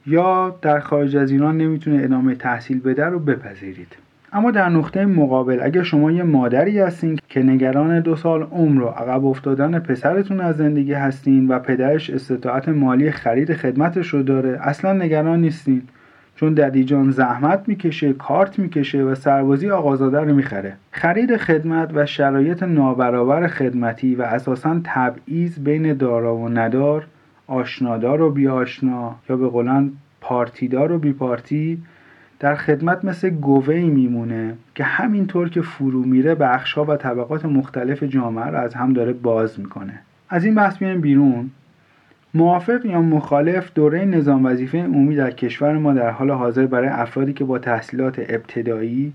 یا در خارج از ایران نمی‌تونه ادامه تحصیل بده رو بپذیرید. اما در نقطه مقابل اگر شما یه مادری هستین که نگران دو سال عمر و عقب افتادن پسرتون از زندگی هستین و پدرش استطاعت مالی خرید خدمتش رو داره اصلا نگران نیستین. چون ددیجان زحمت می‌کشه کارت می‌کشه و سربازی آقازاده رو می‌خره. خرید خدمت و شرایط نابرابر خدمتی و اساسا تبعیض بین دارا و ندار آشنادار و بیاشنا یا به قولن پارتیدار و بیپارتی در خدمت مثل گوهی میمونه که همینطور که فرو میره بخشها و طبقات مختلف جامعه رو از هم داره باز می‌کنه. از این بحث بیایم بیرون. موافق یا مخالف دوره نظام وظیفه عمومی در کشور ما در حال حاضر برای افرادی که با تحصیلات ابتدایی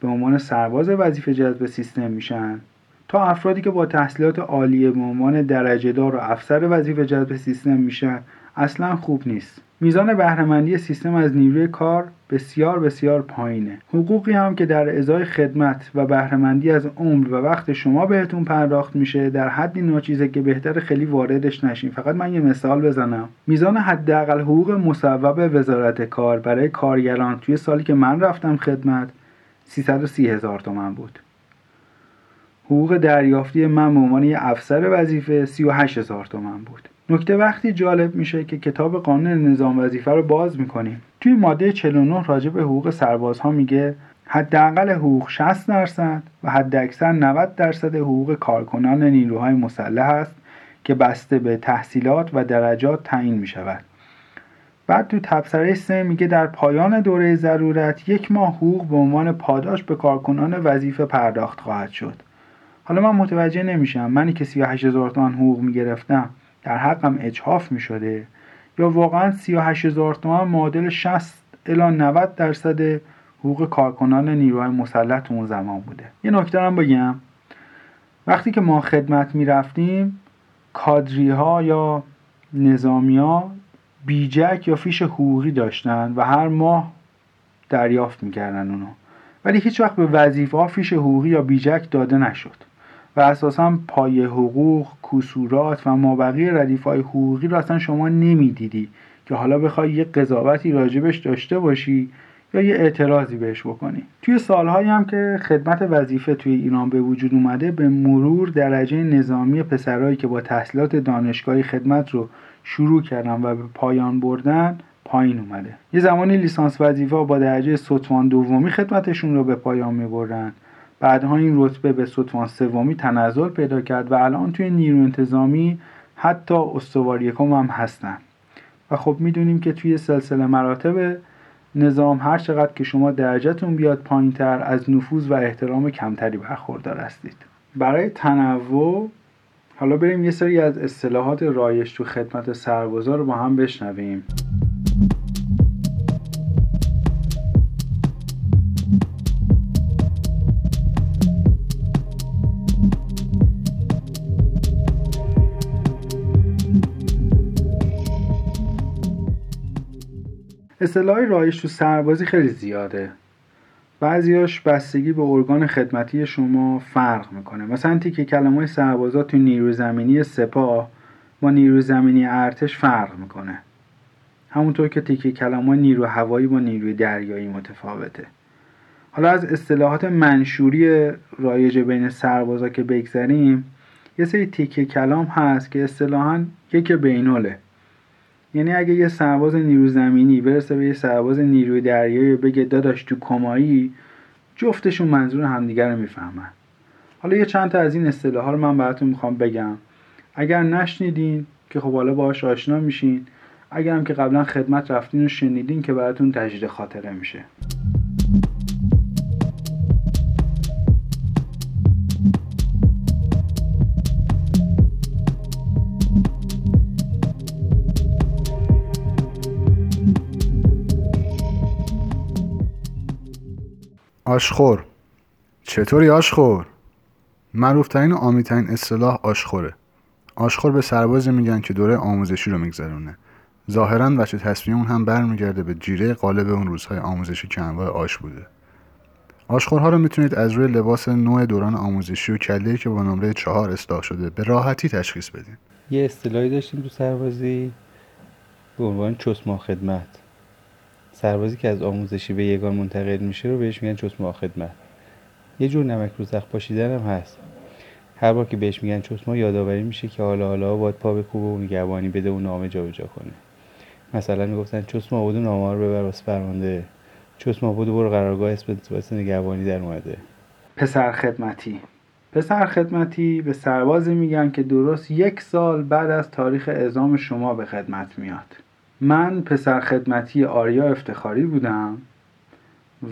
به عنوان سرباز وظیفه جذب سیستم میشن؟ تا افرادی که با تحصیلات عالیه به عنوان درجه دار و افسر وظیفه جذب سیستم میشن اصلا خوب نیست. میزان بهرهمندی سیستم از نیروی کار بسیار بسیار پایینه. حقوقی هم که در ازای خدمت و بهرهمندی از عمر و وقت شما بهتون پرداخت میشه در حدی ناچیزه که بهتر خیلی واردش نشین. فقط من یه مثال بزنم. میزان حداقل حقوق مصوب وزارت کار برای کارگران توی سالی که من رفتم خدمت 330 هزار تومن بود. حقوق دریافتی من به عنوان یه افسر وظیفه 38 هزار تومن بود نکته وقتی جالب میشه که کتاب قانون نظام وظیفه رو باز می‌کنیم توی ماده 49 راجع به حقوق سربازها میگه حداقل حقوق 60 درصد و حداکثر 90 درصد حقوق کارکنان نیروهای مسلح است که بسته به تحصیلات و درجات تعیین می شود. بعد تو تبصره سه میگه در پایان دوره ضرورت یک ماه حقوق به عنوان پاداش به کارکنان وظیفه پرداخت خواهد شد. حالا من متوجه نمیشم. منی که 38 هزار تومان حقوق می‌گرفتم در حقم اجحاف می شده یا واقعا 38 هزار تومن معادل 60 الا 90 درصد حقوق کارکنان نیروهای مسلح اون زمان بوده. یه نکته هم بگم. وقتی که ما خدمت می رفتیم کادری ها یا نظامی ها بیجک یا فیش حقوقی داشتن و هر ماه دریافت می‌کردن اونو. ولی هیچ وقت به وظیفه ها فیش حقوقی یا بیجک داده نشد. و اساسا پای حقوق کسورات و مابقی ردیف های حقوقی رو اصلا شما نمی‌دیدی که حالا بخوای یه قضاوتی راجبش داشته باشی یا یه اعتراضی بهش بکنی. توی سالهایی هم که خدمت وظیفه توی ایران به وجود اومده به مرور درجه نظامی پسرهایی که با تحصیلات دانشگاهی خدمت رو شروع کردن و به پایان بردن پایین اومده. یه زمانی لیسانس وظیفه با درجه ستوان دومی خدمتشون رو به پایان میبردن. بعدها این رتبه به ستوان سومی تنزل پیدا کرد و الان توی نیرو انتظامی حتی استوار یکم هم هستن. و خب می‌دونیم که توی سلسله مراتب نظام هر چقدر که شما درجهتون بیاد پایین تر از نفوذ و احترام کمتری برخوردار هستید. برای تنوع حالا بریم یه سری از اصطلاحات رایج تو خدمت سربازا رو با هم بشنویم. اصطلاح رایش تو سربازی خیلی زیاده. بعضیاش بستگی به ارگان خدمتی شما فرق می‌کنه. مثلا تیکه کلمه سربازا تو نیرو زمینی سپاه با نیرو زمینی ارتش فرق می‌کنه. همونطور که تیکه کلمه نیرو هوایی با نیروی دریایی متفاوته. حالا از اصطلاحات منشوری رایج بین سربازا که بگذریم یه سری تیکه کلام هست که اصطلاحا یک بینوله یعنی اگه یه سرباز نیرو زمینی برسه به یه سرباز نیروی دریایی بگه داداش تو کمایی جفتشون منظور همدیگر رو می‌فهمن. حالا یه چند تا از این اصطلاح رو من براتون می‌خوام بگم. اگر نشنیدین که خب حالا باهاش آشنا میشین اگر هم که قبلا خدمت رفتین و شنیدین که براتون تجدید خاطره میشه. آشخور. چطوری آشخور؟ معروفترین و آمیترین اصطلاح آشخوره. آشخور به سربازی میگن که دوره آموزشی رو میگذرونه. ظاهرا بچه تصمیه اون هم برمیگرده به جیره قالب اون روزهای آموزشی که انواع آش بوده. آشخورها رو می‌تونید از روی لباس نوع دوران آموزشی و کله‌ای که با نمره چهار اصلاح شده به راحتی تشخیص بدین. یه اصطلاحی داشتیم تو سربازی به عنوان چسما خدمت. سربازی که از آموزشی به یگان منتقل میشه رو بهش میگن چسما خدمت یه جور نمک رو زخ پاشیدن هم هست. هر بار که بهش میگن چسما یادآوری میشه که حالا حالا باید پا بکوبه و نگهبانی بده و نامه جابجا کنه. مثلا می‌گفتن چسما بود نامه رو ببر واسه فرمانده چسما بود برو قرارگاه اسم واسه نگهبانی در اومده. پسر خدمتی. پسر خدمتی به سربازی میگن که درست یک سال بعد از تاریخ اعزام شما به خدمت میاد. من پسر خدمتی آریا افتخاری بودم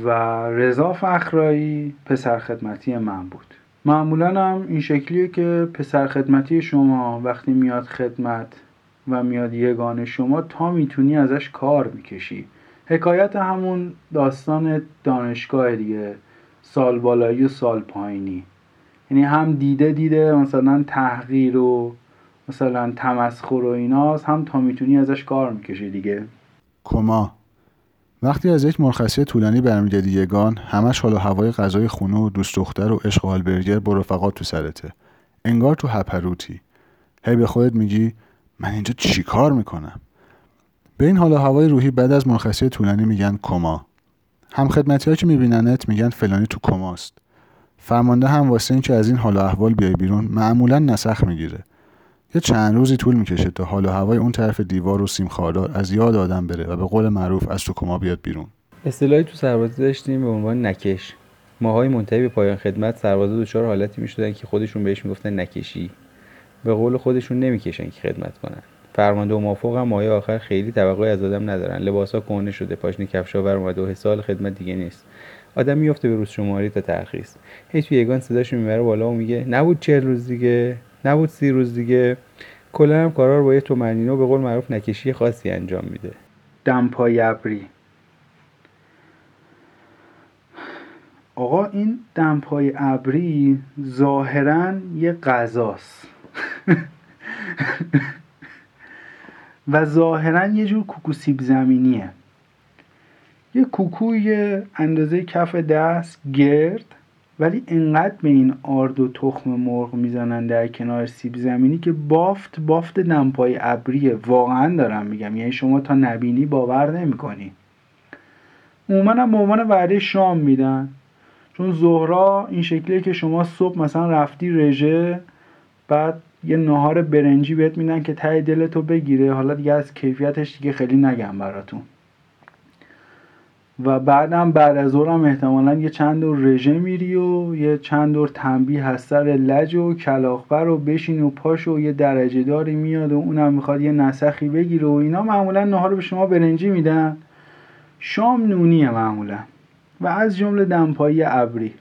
و رضا فخرایی پسر خدمتی من بود. معمولا هم این شکلیه که پسر خدمتی شما وقتی میاد خدمت و میاد یگان شما تا می‌تونی ازش کار می‌کشی. حکایت همون داستان دانشگاه دیگه سال بالایی و سال پایینی. یعنی هم دیده دیده مثلا تحقیر و مثلا تمسخر و ایناست هم تا می‌تونی ازش کار می‌کشی دیگه. کما وقتی از یک مرخصی طولانی برمیگردی یگان همش حال و هوای غذای خونه و دوست دختر و عشق و برگر با رفقات تو سرته. انگار تو هپروتی. هی به خودت میگی من اینجا چیکار می‌کنم؟ به این حال و هوای روحی بعد از مرخصی طولانی میگن کما. هم خدمتی که میبیننت میگن فلانی تو کماست. فرمانده هم واسه اینکه از این حال و احوال بیای بیرون معمولا نسخ می‌گیره. یه چند روزی طول می‌کشه تا حال و هوای اون طرف دیوار و سیم خاردار از یاد آدم بره و به قول معروف از تو کما بیاد بیرون. اصطلاحی تو سربازی داشتیم به عنوان نکش. ماهای منتهی به پایان خدمت سربازا دچار حالتی می‌شدن که خودشون بهش می‌گفتن نکشی. به قول خودشون نمی‌کشن که خدمت کنن. فرمانده و مافوق هم ماهای آخر خیلی توقعی از آدم ندارن. لباسا کهنه شده پاشنه کفشا بر اومده و سال خدمت دیگه نیست. آدم میفته به روز شماری تا ترخیص. هیچ یگان صداش می‌بره بالا و میگه نبود چهل روز دیگه؟ نبود سی روز دیگه. کلا هم کارا با یه تومنینه و به قول معروف نکشی خاصی انجام میده. دمپای ابری. آقا این دمپای ابری ظاهرا یه غذاست. و ظاهرا یه جور کوکو سیب زمینیه. یه کوکوی اندازه کف دست گرد ولی انقدر به این آرد و تخم مرغ می‌زنن در کنار سیب زمینی که بافت بافت دمپای ابریه. واقعا دارم میگم. یعنی شما تا نبینی باور نمی‌کنی. عموما هم به عنوان وعده شام میدن. چون زهرا این شکلیه که شما صبح مثلا رفتی رژه بعد یه نهار برنجی بهت میدن که ته دلتو بگیره. حالا دیگه از کیفیتش دیگه خیلی نگم براتون. و بعدم بعد از ظهرم احتمالا یه چند دور رژه میری و یه چند دور تنبیه از سر لج و کلاخبر و بشین و پاش و یه درجه داری میاد و اونم می‌خواد یه نسخی بگیره و اینا معمولا نهار به شما برنجی میدن. شام نونیه معمولا. و از جمله دمپایی ابری.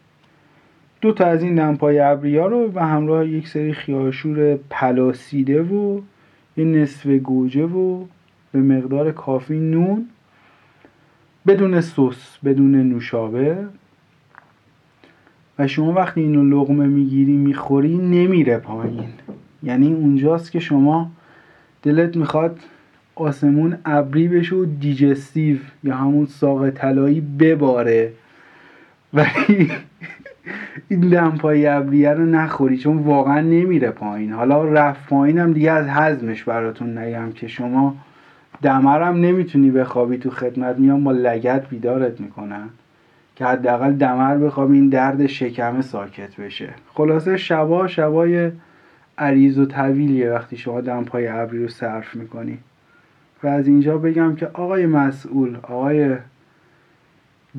دو تا از این دمپای ابری ها رو به همراه یک سری خیاشور پلاسیده و یه نصف گوجه و به مقدار کافی نون بدون سس بدون نوشابه. و شما وقتی اینو لغمه می‌گیری می‌خوری نمیره پایین. یعنی اونجاست که شما دلت می‌خواد آسمون ابری بشه و دیجستیو یا همون ساق طلایی بباره. ولی این دمپایی ابریه رو نخوری چون واقعا نمیره پایین. حالا رفت پایینم دیگه از حزمش براتون نگم که شما دمرم نمی‌تونی بخوابی تو خدمت میام با لگت بیدارت می‌کنن. که حداقل دمر بخوابی این درد شکمه ساکت بشه. خلاصه شبا شبای عریض و طویلیه وقتی شما دمپای ابری رو صرف می‌کنی. و از اینجا بگم که آقای مسئول آقای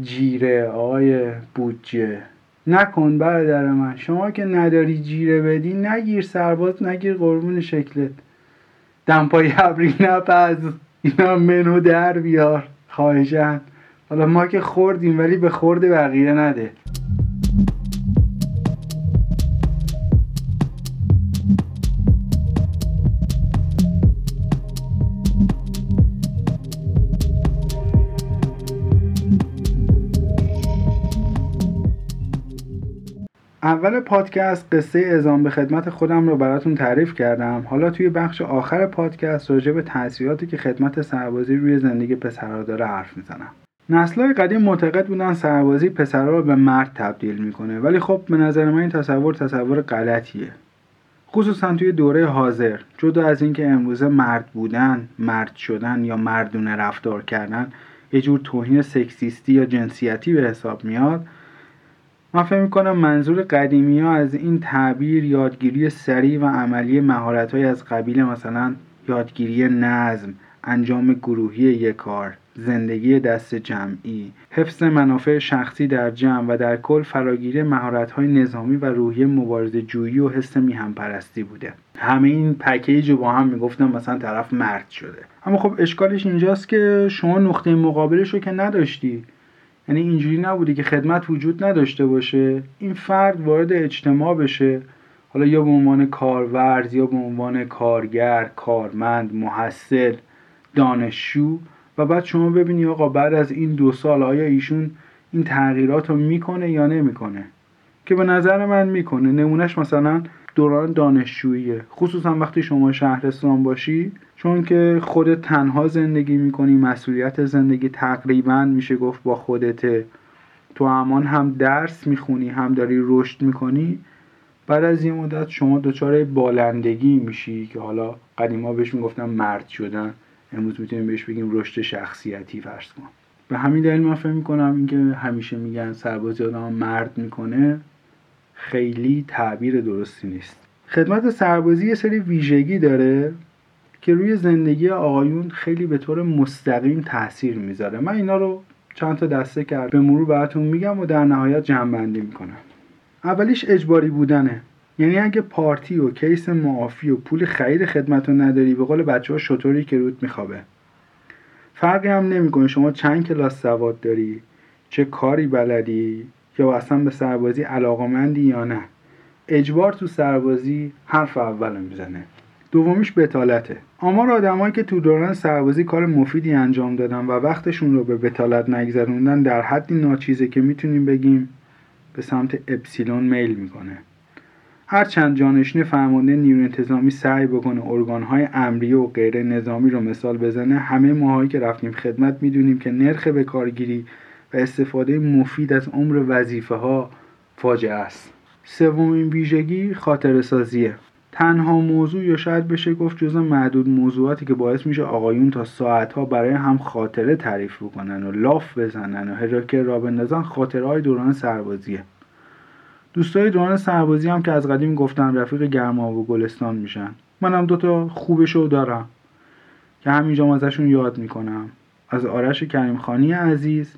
جیره آقای بودجه نکن برادر من. شما که نداری جیره بدی نگیر سرباز نگیر قربون شکلت. دمپای ابری نپز اینا منو در بیار. خواهشن حالا ما که خوردیم ولی به خورد بقیه نده. اول پادکست قصه ازام به خدمت خودم رو براتون تعریف کردم. حالا توی بخش آخر پادکست راجع به تاثیراتی که خدمت سربازی روی زندگی پسرها داره حرف می‌زنم. نسلهای قدیم معتقد بودن سربازی پسرها رو به مرد تبدیل می‌کنه ولی خب به نظر من این تصور تصور غلطیه. خصوصا توی دوره حاضر جدا از اینکه امروزه مرد بودن مرد شدن یا مردونه رفتار کردن یه جور توهین سکسیستی یا جنسیتی به حساب میاد من فکر می‌کنم منظور قدیمی ها از این تعبیر یادگیری سریع و عملی مهارت های از قبیل مثلا یادگیری نظم انجام گروهی یک کار زندگی دست جمعی حفظ منافع شخصی در جمع و در کل فراگیری مهارت های نظامی و روحی مبارزه جویی و حس میهم پرستی بوده. همه این پکیج رو با هم می‌گفتم مثلا طرف مرد شده. اما خب اشکالش اینجاست که شما نقطه مقابلش رو که نداشتی. یعنی اینجوری نبوده که خدمت وجود نداشته باشه. این فرد وارد اجتماع بشه. حالا یا به عنوان کارورز یا به عنوان کارگر کارمند محصل دانشجو. و بعد شما ببینی آقا بعد از این دو سال آیا ایشون این تغییرات رو می‌کنه یا نمی‌کنه؟ که به نظر من می‌کنه. نمونهش مثلا دوران دانشجوییه. خصوصا وقتی شما شهرستان باشی چون که خودت تنها زندگی می‌کنی مسئولیت زندگی تقریبا میشه گفت با خودته. تو امان هم درس می‌خونی هم داری رشد می‌کنی. بعد از یه مدت شما دچار بالندگی میشی که حالا قدیما بهش می‌گفتن مرد شدن. امروز می‌تونیم بهش بگیم رشد شخصیتی فرض کن. به همین دلیل من فکر می‌کنم اینکه همیشه میگن سربازی آدم مرد می‌کنه. خیلی تعبیر درستی نیست. خدمت سربازی یه سری ویژگی داره که روی زندگی آقایون خیلی به طور مستقیم تاثیر می‌ذاره. من اینا رو چند تا دسته کرد به مرور براتون میگم و در نهایت جمع بندی می‌کنم. اولیش اجباری بودنه. یعنی اگه پارتی و کیس معافی و پول خرید خدمت رو نداری به قول بچه ها شطوری که رود میخوابه. فرقی هم نمی‌کنه. شما چند کلاس سواد داری چه کاری بلدی یا اصلا به سربازی علاقمندی یا نه. اجبار تو سربازی حرف اول می‌زنه. دومیش بتالته آمار آدمایی که تو دوران سربازی کار مفیدی انجام دادن و وقتشون رو به بتالت نگذروندن در حدی ناچیزه که می‌تونیم بگیم به سمت اپسیلون میل می‌کنه. هرچند جانشین فرمانده نیروی انتظامی سعی بکنه ارگانهای امریه و غیر نظامی رو مثال بزنه همه ماهایی که رفتیم خدمت می‌دونیم که نرخ به کارگیری و استفاده مفید از عمر وظیفه ها فاجعه است. سومین ویژگی خاطر سازیه تنها موضوع یا شاید بشه گفت جز معدود موضوعاتی که باعث میشه آقایون تا ساعتها برای هم خاطره تعریف بکنن و لاف بزنن و هراکه را بندازن خاطره های دوران سربازیه. دوستای دوران سربازی هم که از قدیم گفتن رفیق گرما و گلستان میشن. منم دوتا خوبشو دارم که همینجا ازشون یاد می‌کنم. از آرش کریم خانی عزیز.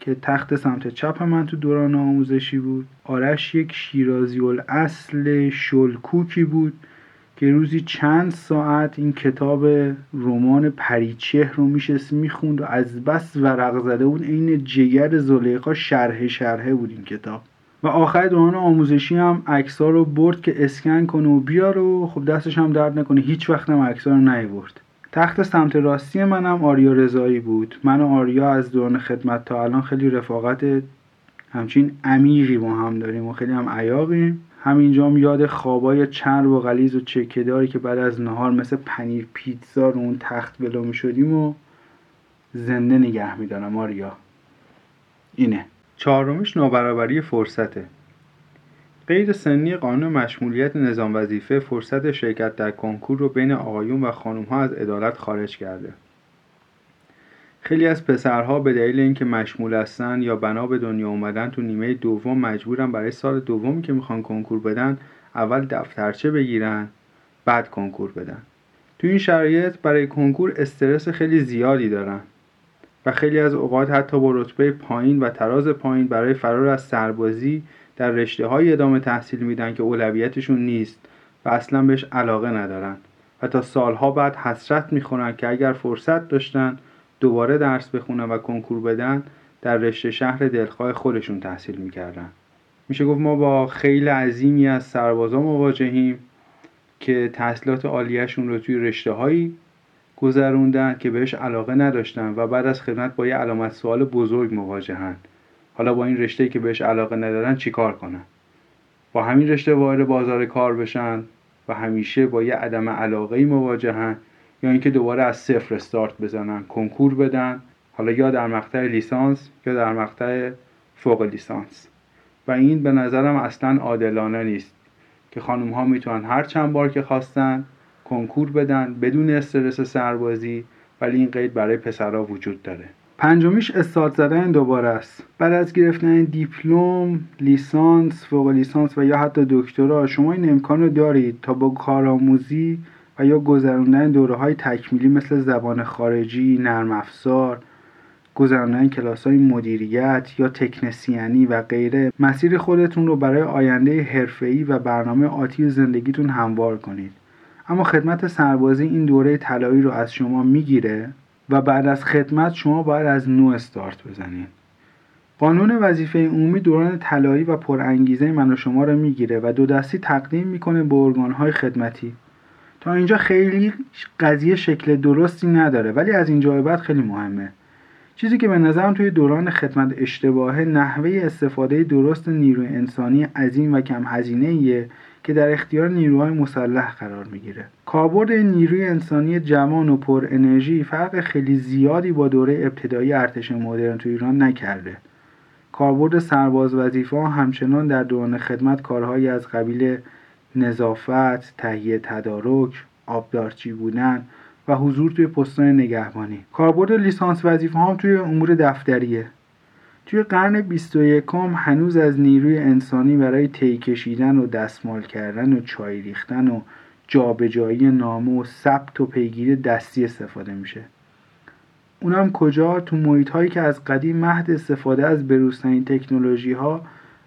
که تخت سمت چپ من تو دوران آموزشی بود. آرش یک شیرازی الاصل شلکوکی بود که روزی چند ساعت این کتاب رمان پریچه رو میشست می‌خوند و از بس ورق زده بود. عین جگر زلیقا شرح شرحه بود این کتاب. و آخر دوران آموزشی هم عکس‌ها رو برد که اسکن کنه و بیار و خب دستش هم درد نکنه. هیچ وقت هم عکس‌ها رو نیورد. تخت سمت راستی منم آریا رضایی بود. من و آریا از دوران خدمت تا الان خیلی رفاقت همچین عمیقی با هم داریم و خیلی هم عیاقیم همینجا هم یاد خوابای چرب و غلیز و چکهداری که بعد از نهار مثل پنیر پیتزا رو اون تخت می شدیم و زنده نگه میدارم آریا. اینه. چهارمیش نابرابری فرصته. غیر سنی قانون مشمولیت نظام وظیفه فرصت شرکت در کنکور رو بین آقایون و خانم ها از عدالت خارج کرده. خیلی از پسرها به دلیل اینکه مشمول هستن یا بنا به دنیا اومدن تو نیمه دوم مجبورن برای سال دومی که می‌خوان کنکور بدن اول دفترچه بگیرن بعد کنکور بدن. تو این شرایط برای کنکور استرس خیلی زیادی دارن و خیلی از اوقات حتی با رتبه پایین و تراز پایین برای فرار از سربازی در رشته های ادامه تحصیل میدن که اولویتشون نیست و اصلا بهش علاقه ندارن و تا سالها بعد حسرت می‌خورن که اگر فرصت داشتن دوباره درس بخونن و کنکور بدن در رشته شهر دلخواه خودشون تحصیل می‌کردن. میشه گفت ما با خیلی عظیمی از سربازا مواجهیم که تحصیلات عالیهشون رو توی رشته هایی گذروندن که بهش علاقه نداشتن و بعد از خدمت با یه علامت سوال بزرگ مواجهن. حالا با این رشته که بهش علاقه ندارن چیکار کنن؟ با همین رشته وارد بازار کار بشن و همیشه با یه عدم علاقه مواجهن یا اینکه دوباره از صفر استارت بزنن کنکور بدن. حالا یا در مقطع لیسانس یا در مقطع فوق لیسانس. و این به نظرم اصلا عادلانه نیست که خانم ها می‌تونن هر چند بار که خواستن کنکور بدن بدون استرس سربازی ولی این قید برای پسرها وجود داره. پنجمیش استارت زدن دوباره است. بعد از گرفتن دیپلم لیسانس فوق لیسانس و یا حتی دکترا شما این امکان رو دارید تا با کارآموزی و یا گذراندن دوره های تکمیلی مثل زبان خارجی نرم افزار گذراندن کلاس های مدیریت یا تکنسیانی و غیره مسیر خودتون رو برای آینده حرفه‌ای و برنامه آتی زندگیتون هموار کنید. اما خدمت سربازی این دوره طلایی رو از شما می‌گیره؟ و بعد از خدمت شما باید از نو استارت بزنید قانون وظیفه عمومی دوران طلایی و پرانگیزه من و شما رو می‌گیره و دو دستی تقدیم می‌کنه به ارگانهای خدمتی. تا اینجا خیلی قضیه شکل درستی نداره ولی از اینجا به بعد خیلی مهمه. چیزی که به نظرم توی دوران خدمت اشتباهه نحوه استفاده درست نیروی انسانی عظیم و کم هزینه که در اختیار نیروهای مسلح قرار می‌گیره. کاربرد نیروی انسانی جوان و پر انرژی فرق خیلی زیادی با دوره ابتدایی ارتش مدرن تو ایران نکرده. کاربرد سرباز وظیفه همچنان در دوران خدمت کارهایی از قبیل نظافت، تهیه تدارک، آبدارچی بودن و حضور توی پستان نگهبانی. کاربرد لیسانس وظیفه هم توی امور دفتریه. توی قرن 21 هنوز از نیروی انسانی برای طی کشیدن و دستمال کردن و چای ریختن و جابجایی نامه و ثبت و پیگیری دستی استفاده میشه. اونم کجا؟ تو محیط هایی که از قدیم مهد استفاده از بروزترین تکنولوژی ها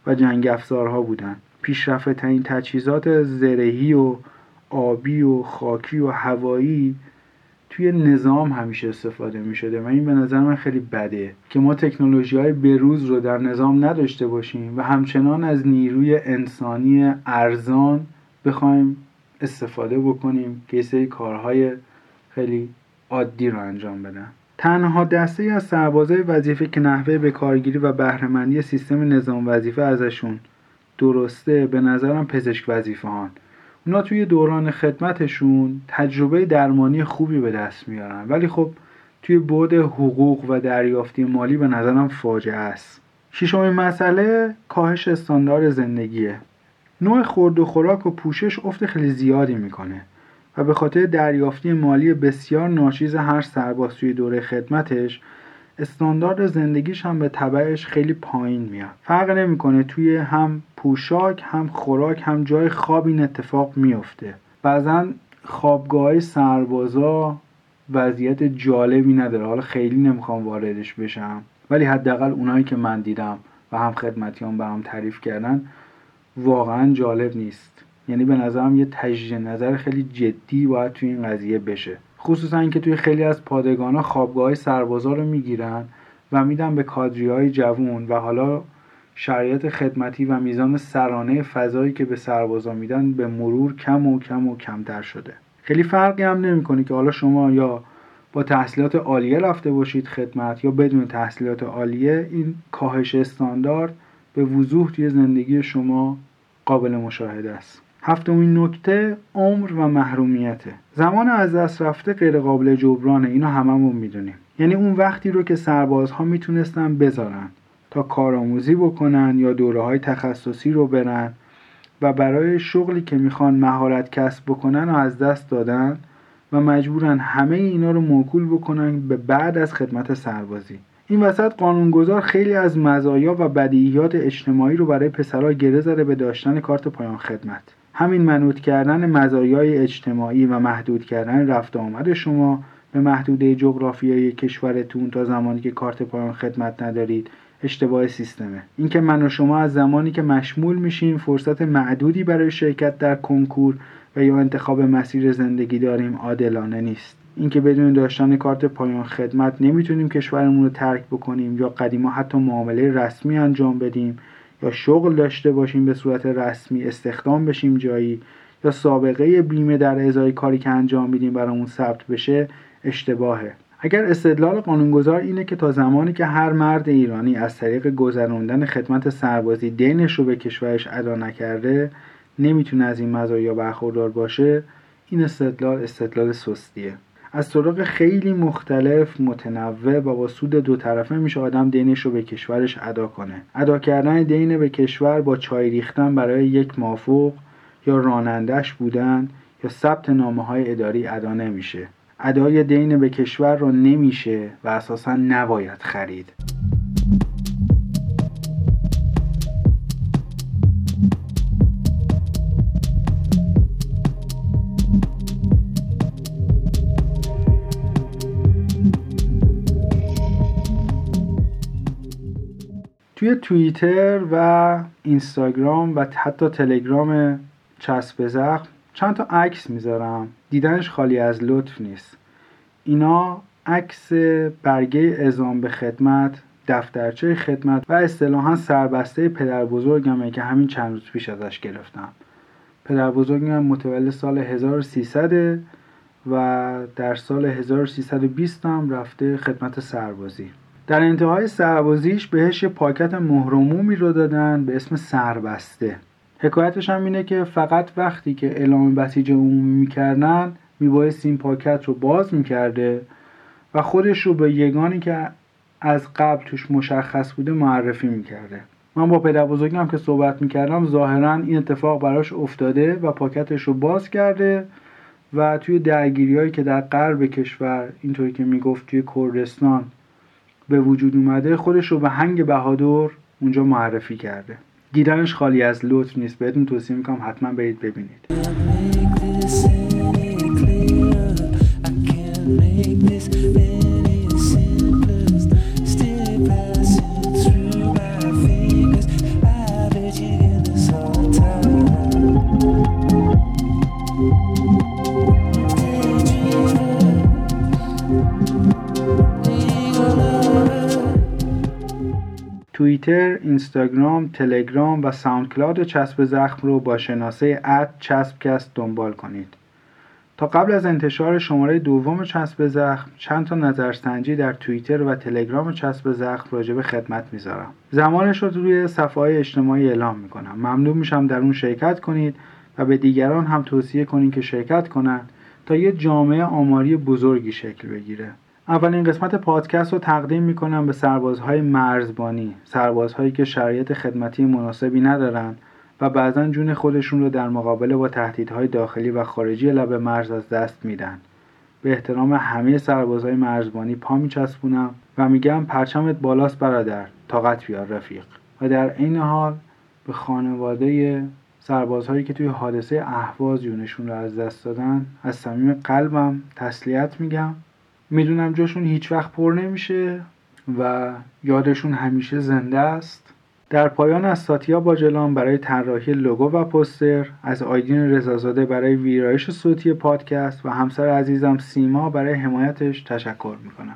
و جنگ افزارها بودن. پیشرفته ترین تجهیزات زرهی و آبی و خاکی و هوایی توی نظام همیشه استفاده می شده و این به نظر من خیلی بده که ما تکنولوژی های بروز رو در نظام نداشته باشیم و همچنان از نیروی انسانی ارزان بخوایم استفاده بکنیم که سری کارهای خیلی عادی رو انجام بدن. تنها دسته از سربازای وظیفه که نحوه به کارگیری و بهرهمندی سیستم نظام وظیفه ازشون درسته به نظرم پزشک وظیفه هان اونا توی دوران خدمتشون تجربه درمانی خوبی به دست میارن. ولی خب توی بعد حقوق و دریافتی مالی به نظرم فاجعه است. ششمین مسئله کاهش استاندار زندگیه. نوع خورد و خوراک و پوشش افت خیلی زیادی می‌کنه و به خاطر دریافتی مالی بسیار ناچیز هر سرباز توی دوره خدمتش استاندارد زندگیش هم به تبعش خیلی پایین میاد. فرق نمی‌کنه توی هم پوشاک هم خوراک هم جای خواب این اتفاق میفته بعضا خوابگاه سربازا وضعیت جالبی نداره. حالا خیلی نمی‌خوام واردش بشم ولی حداقل اونایی که من دیدم و هم خدمتیان برام تعریف کردن واقعا جالب نیست. یعنی به نظرم یه تجدید نظر خیلی جدی باید توی این قضیه بشه. خصوصا اینکه توی خیلی از پادگان ها خوابگاه های سربازا رو می‌گیرن و میدن به کادری های جوون و حالا شرایط خدمتی و میزان سرانه فضایی که به سربازا میدن به مرور کم و کم و کمتر شده. خیلی فرقی هم نمی‌کنه که حالا شما یا با تحصیلات عالیه رفته باشید خدمت یا بدون تحصیلات عالیه این کاهش استاندارد به وضوح توی زندگی شما قابل مشاهده است. هفتمین نکته عمر و محرومیته. زمان از دست رفته غیر قابل جبرانه اینو هممون می‌دونیم. یعنی اون وقتی رو که سربازها می‌تونستن بذارن. تا کارآموزی بکنن یا دوره های تخصصی رو برن و برای شغلی که می‌خوان مهارت کسب بکنن و از دست دادن و مجبورن همه اینا رو موکول بکنن به بعد از خدمت سربازی. این وسط قانونگذار خیلی از مزایا و بدیهیات اجتماعی رو برای پسرها گره زده به داشتن کارت پایان خدمت. همین منوط کردن مزایای اجتماعی و محدود کردن رفت آمد شما به محدوده جغرافیایی کشورتون تا زمانی که کارت پایان خدمت ندارید اشتباه سیستمه. اینکه من و شما از زمانی که مشمول میشیم فرصت معدودی برای شرکت در کنکور و یا انتخاب مسیر زندگی داریم عادلانه نیست. اینکه بدون داشتن کارت پایان خدمت نمی‌تونیم کشورمون رو ترک بکنیم یا قدیما حتی معامله رسمی انجام بدیم یا شغل داشته باشیم به صورت رسمی استخدام بشیم جایی یا سابقه بیمه در ازای کاری که انجام میدیم برامون ثبت بشه اشتباهه. اگر استدلال قانونگذار اینه که تا زمانی که هر مرد ایرانی از طریق گذراندن خدمت سربازی دینش رو به کشورش ادا نکرده نمی‌تونه از این مزایا برخوردار باشه این استدلال استدلال سستیه. از طرق خیلی مختلف متنوع و با سود دو طرفه میشه آدم دینش رو به کشورش ادا کنه. ادا کردن دین به کشور با چای ریختن برای یک مافوق یا رانندش بودن یا ثبت نامه های اداری ادا نمیشه. ادای دین به کشور رو نمیشه و اساسا نباید خرید. توی توییتر و اینستاگرام و حتی تلگرام چسب زخم چند تا عکس می‌ذارم. دیدنش خالی از لطف نیست. اینا عکس برگه ازام به خدمت دفترچه خدمت و اصطلاحا سربسته پدر بزرگمه که همین چند روز پیش ازش گرفتم. پدر بزرگم متولد سال 1300 و در سال 1320 هم رفته خدمت سربازی. در انتهای سربازیش بهش یه پاکت مهرمومی رو دادن به اسم سربسته. حکایتش هم اینه که فقط وقتی که اعلام بسیج عمومی می‌کردن میبایست این پاکت رو باز می‌کرده و خودش رو به یگانی که از قبل توش مشخص بوده معرفی می‌کرده. من با پدر بزرگم که صحبت می‌کردم ظاهرا این اتفاق براش افتاده و پاکتش رو باز کرده و توی درگیری هایی که در غرب کشور اینطوری که می‌گفت توی کردستان به وجود اومده خودش رو به هنگ بهادر اونجا معرفی کرده. دیدنش خالی از لطف نیست. بهتون توصیه می‌کنم حتما برید ببینید. توییتر، اینستاگرام، تلگرام و ساوند کلاود چسب زخم رو با شناسه اد چسبکست دنبال کنید. تا قبل از انتشار شماره دوم چسب زخم چند تا نظرسنجی در توییتر و تلگرام چسب زخم راجع به خدمت می‌ذارم. زمانش رو روی صفحه های اجتماعی اعلام می‌کنم. ممنون میشم در اون شرکت کنید و به دیگران هم توصیه کنید که شرکت کنند تا یه جامعه آماری بزرگی شکل بگیره. اولین قسمت پادکست رو تقدیم می‌کنم به سربازهای مرزبانی سربازهایی که شرایط خدمتی مناسبی ندارن و بعضا جون خودشون رو در مقابله با تهدیدهای داخلی و خارجی لب مرز از دست میدن. به احترام همه سربازهای مرزبانی پا میچسبونم و میگم پرچمت بالاست برادر طاقت بیار رفیق. و در عین حال به خانواده سربازهایی که توی حادثه اهواز جونشون رو از دست دادن از صمیم قلبم تسلیت میگم. می‌دونم جاشون هیچ وقت پر نمیشه و یادشون همیشه زنده است. در پایان از ساتیا باجلان برای طراحی لوگو و پوستر از آیدین رضازاده برای ویرایش صوتی پادکست و همسر عزیزم سیما برای حمایتش تشکر می‌کنم.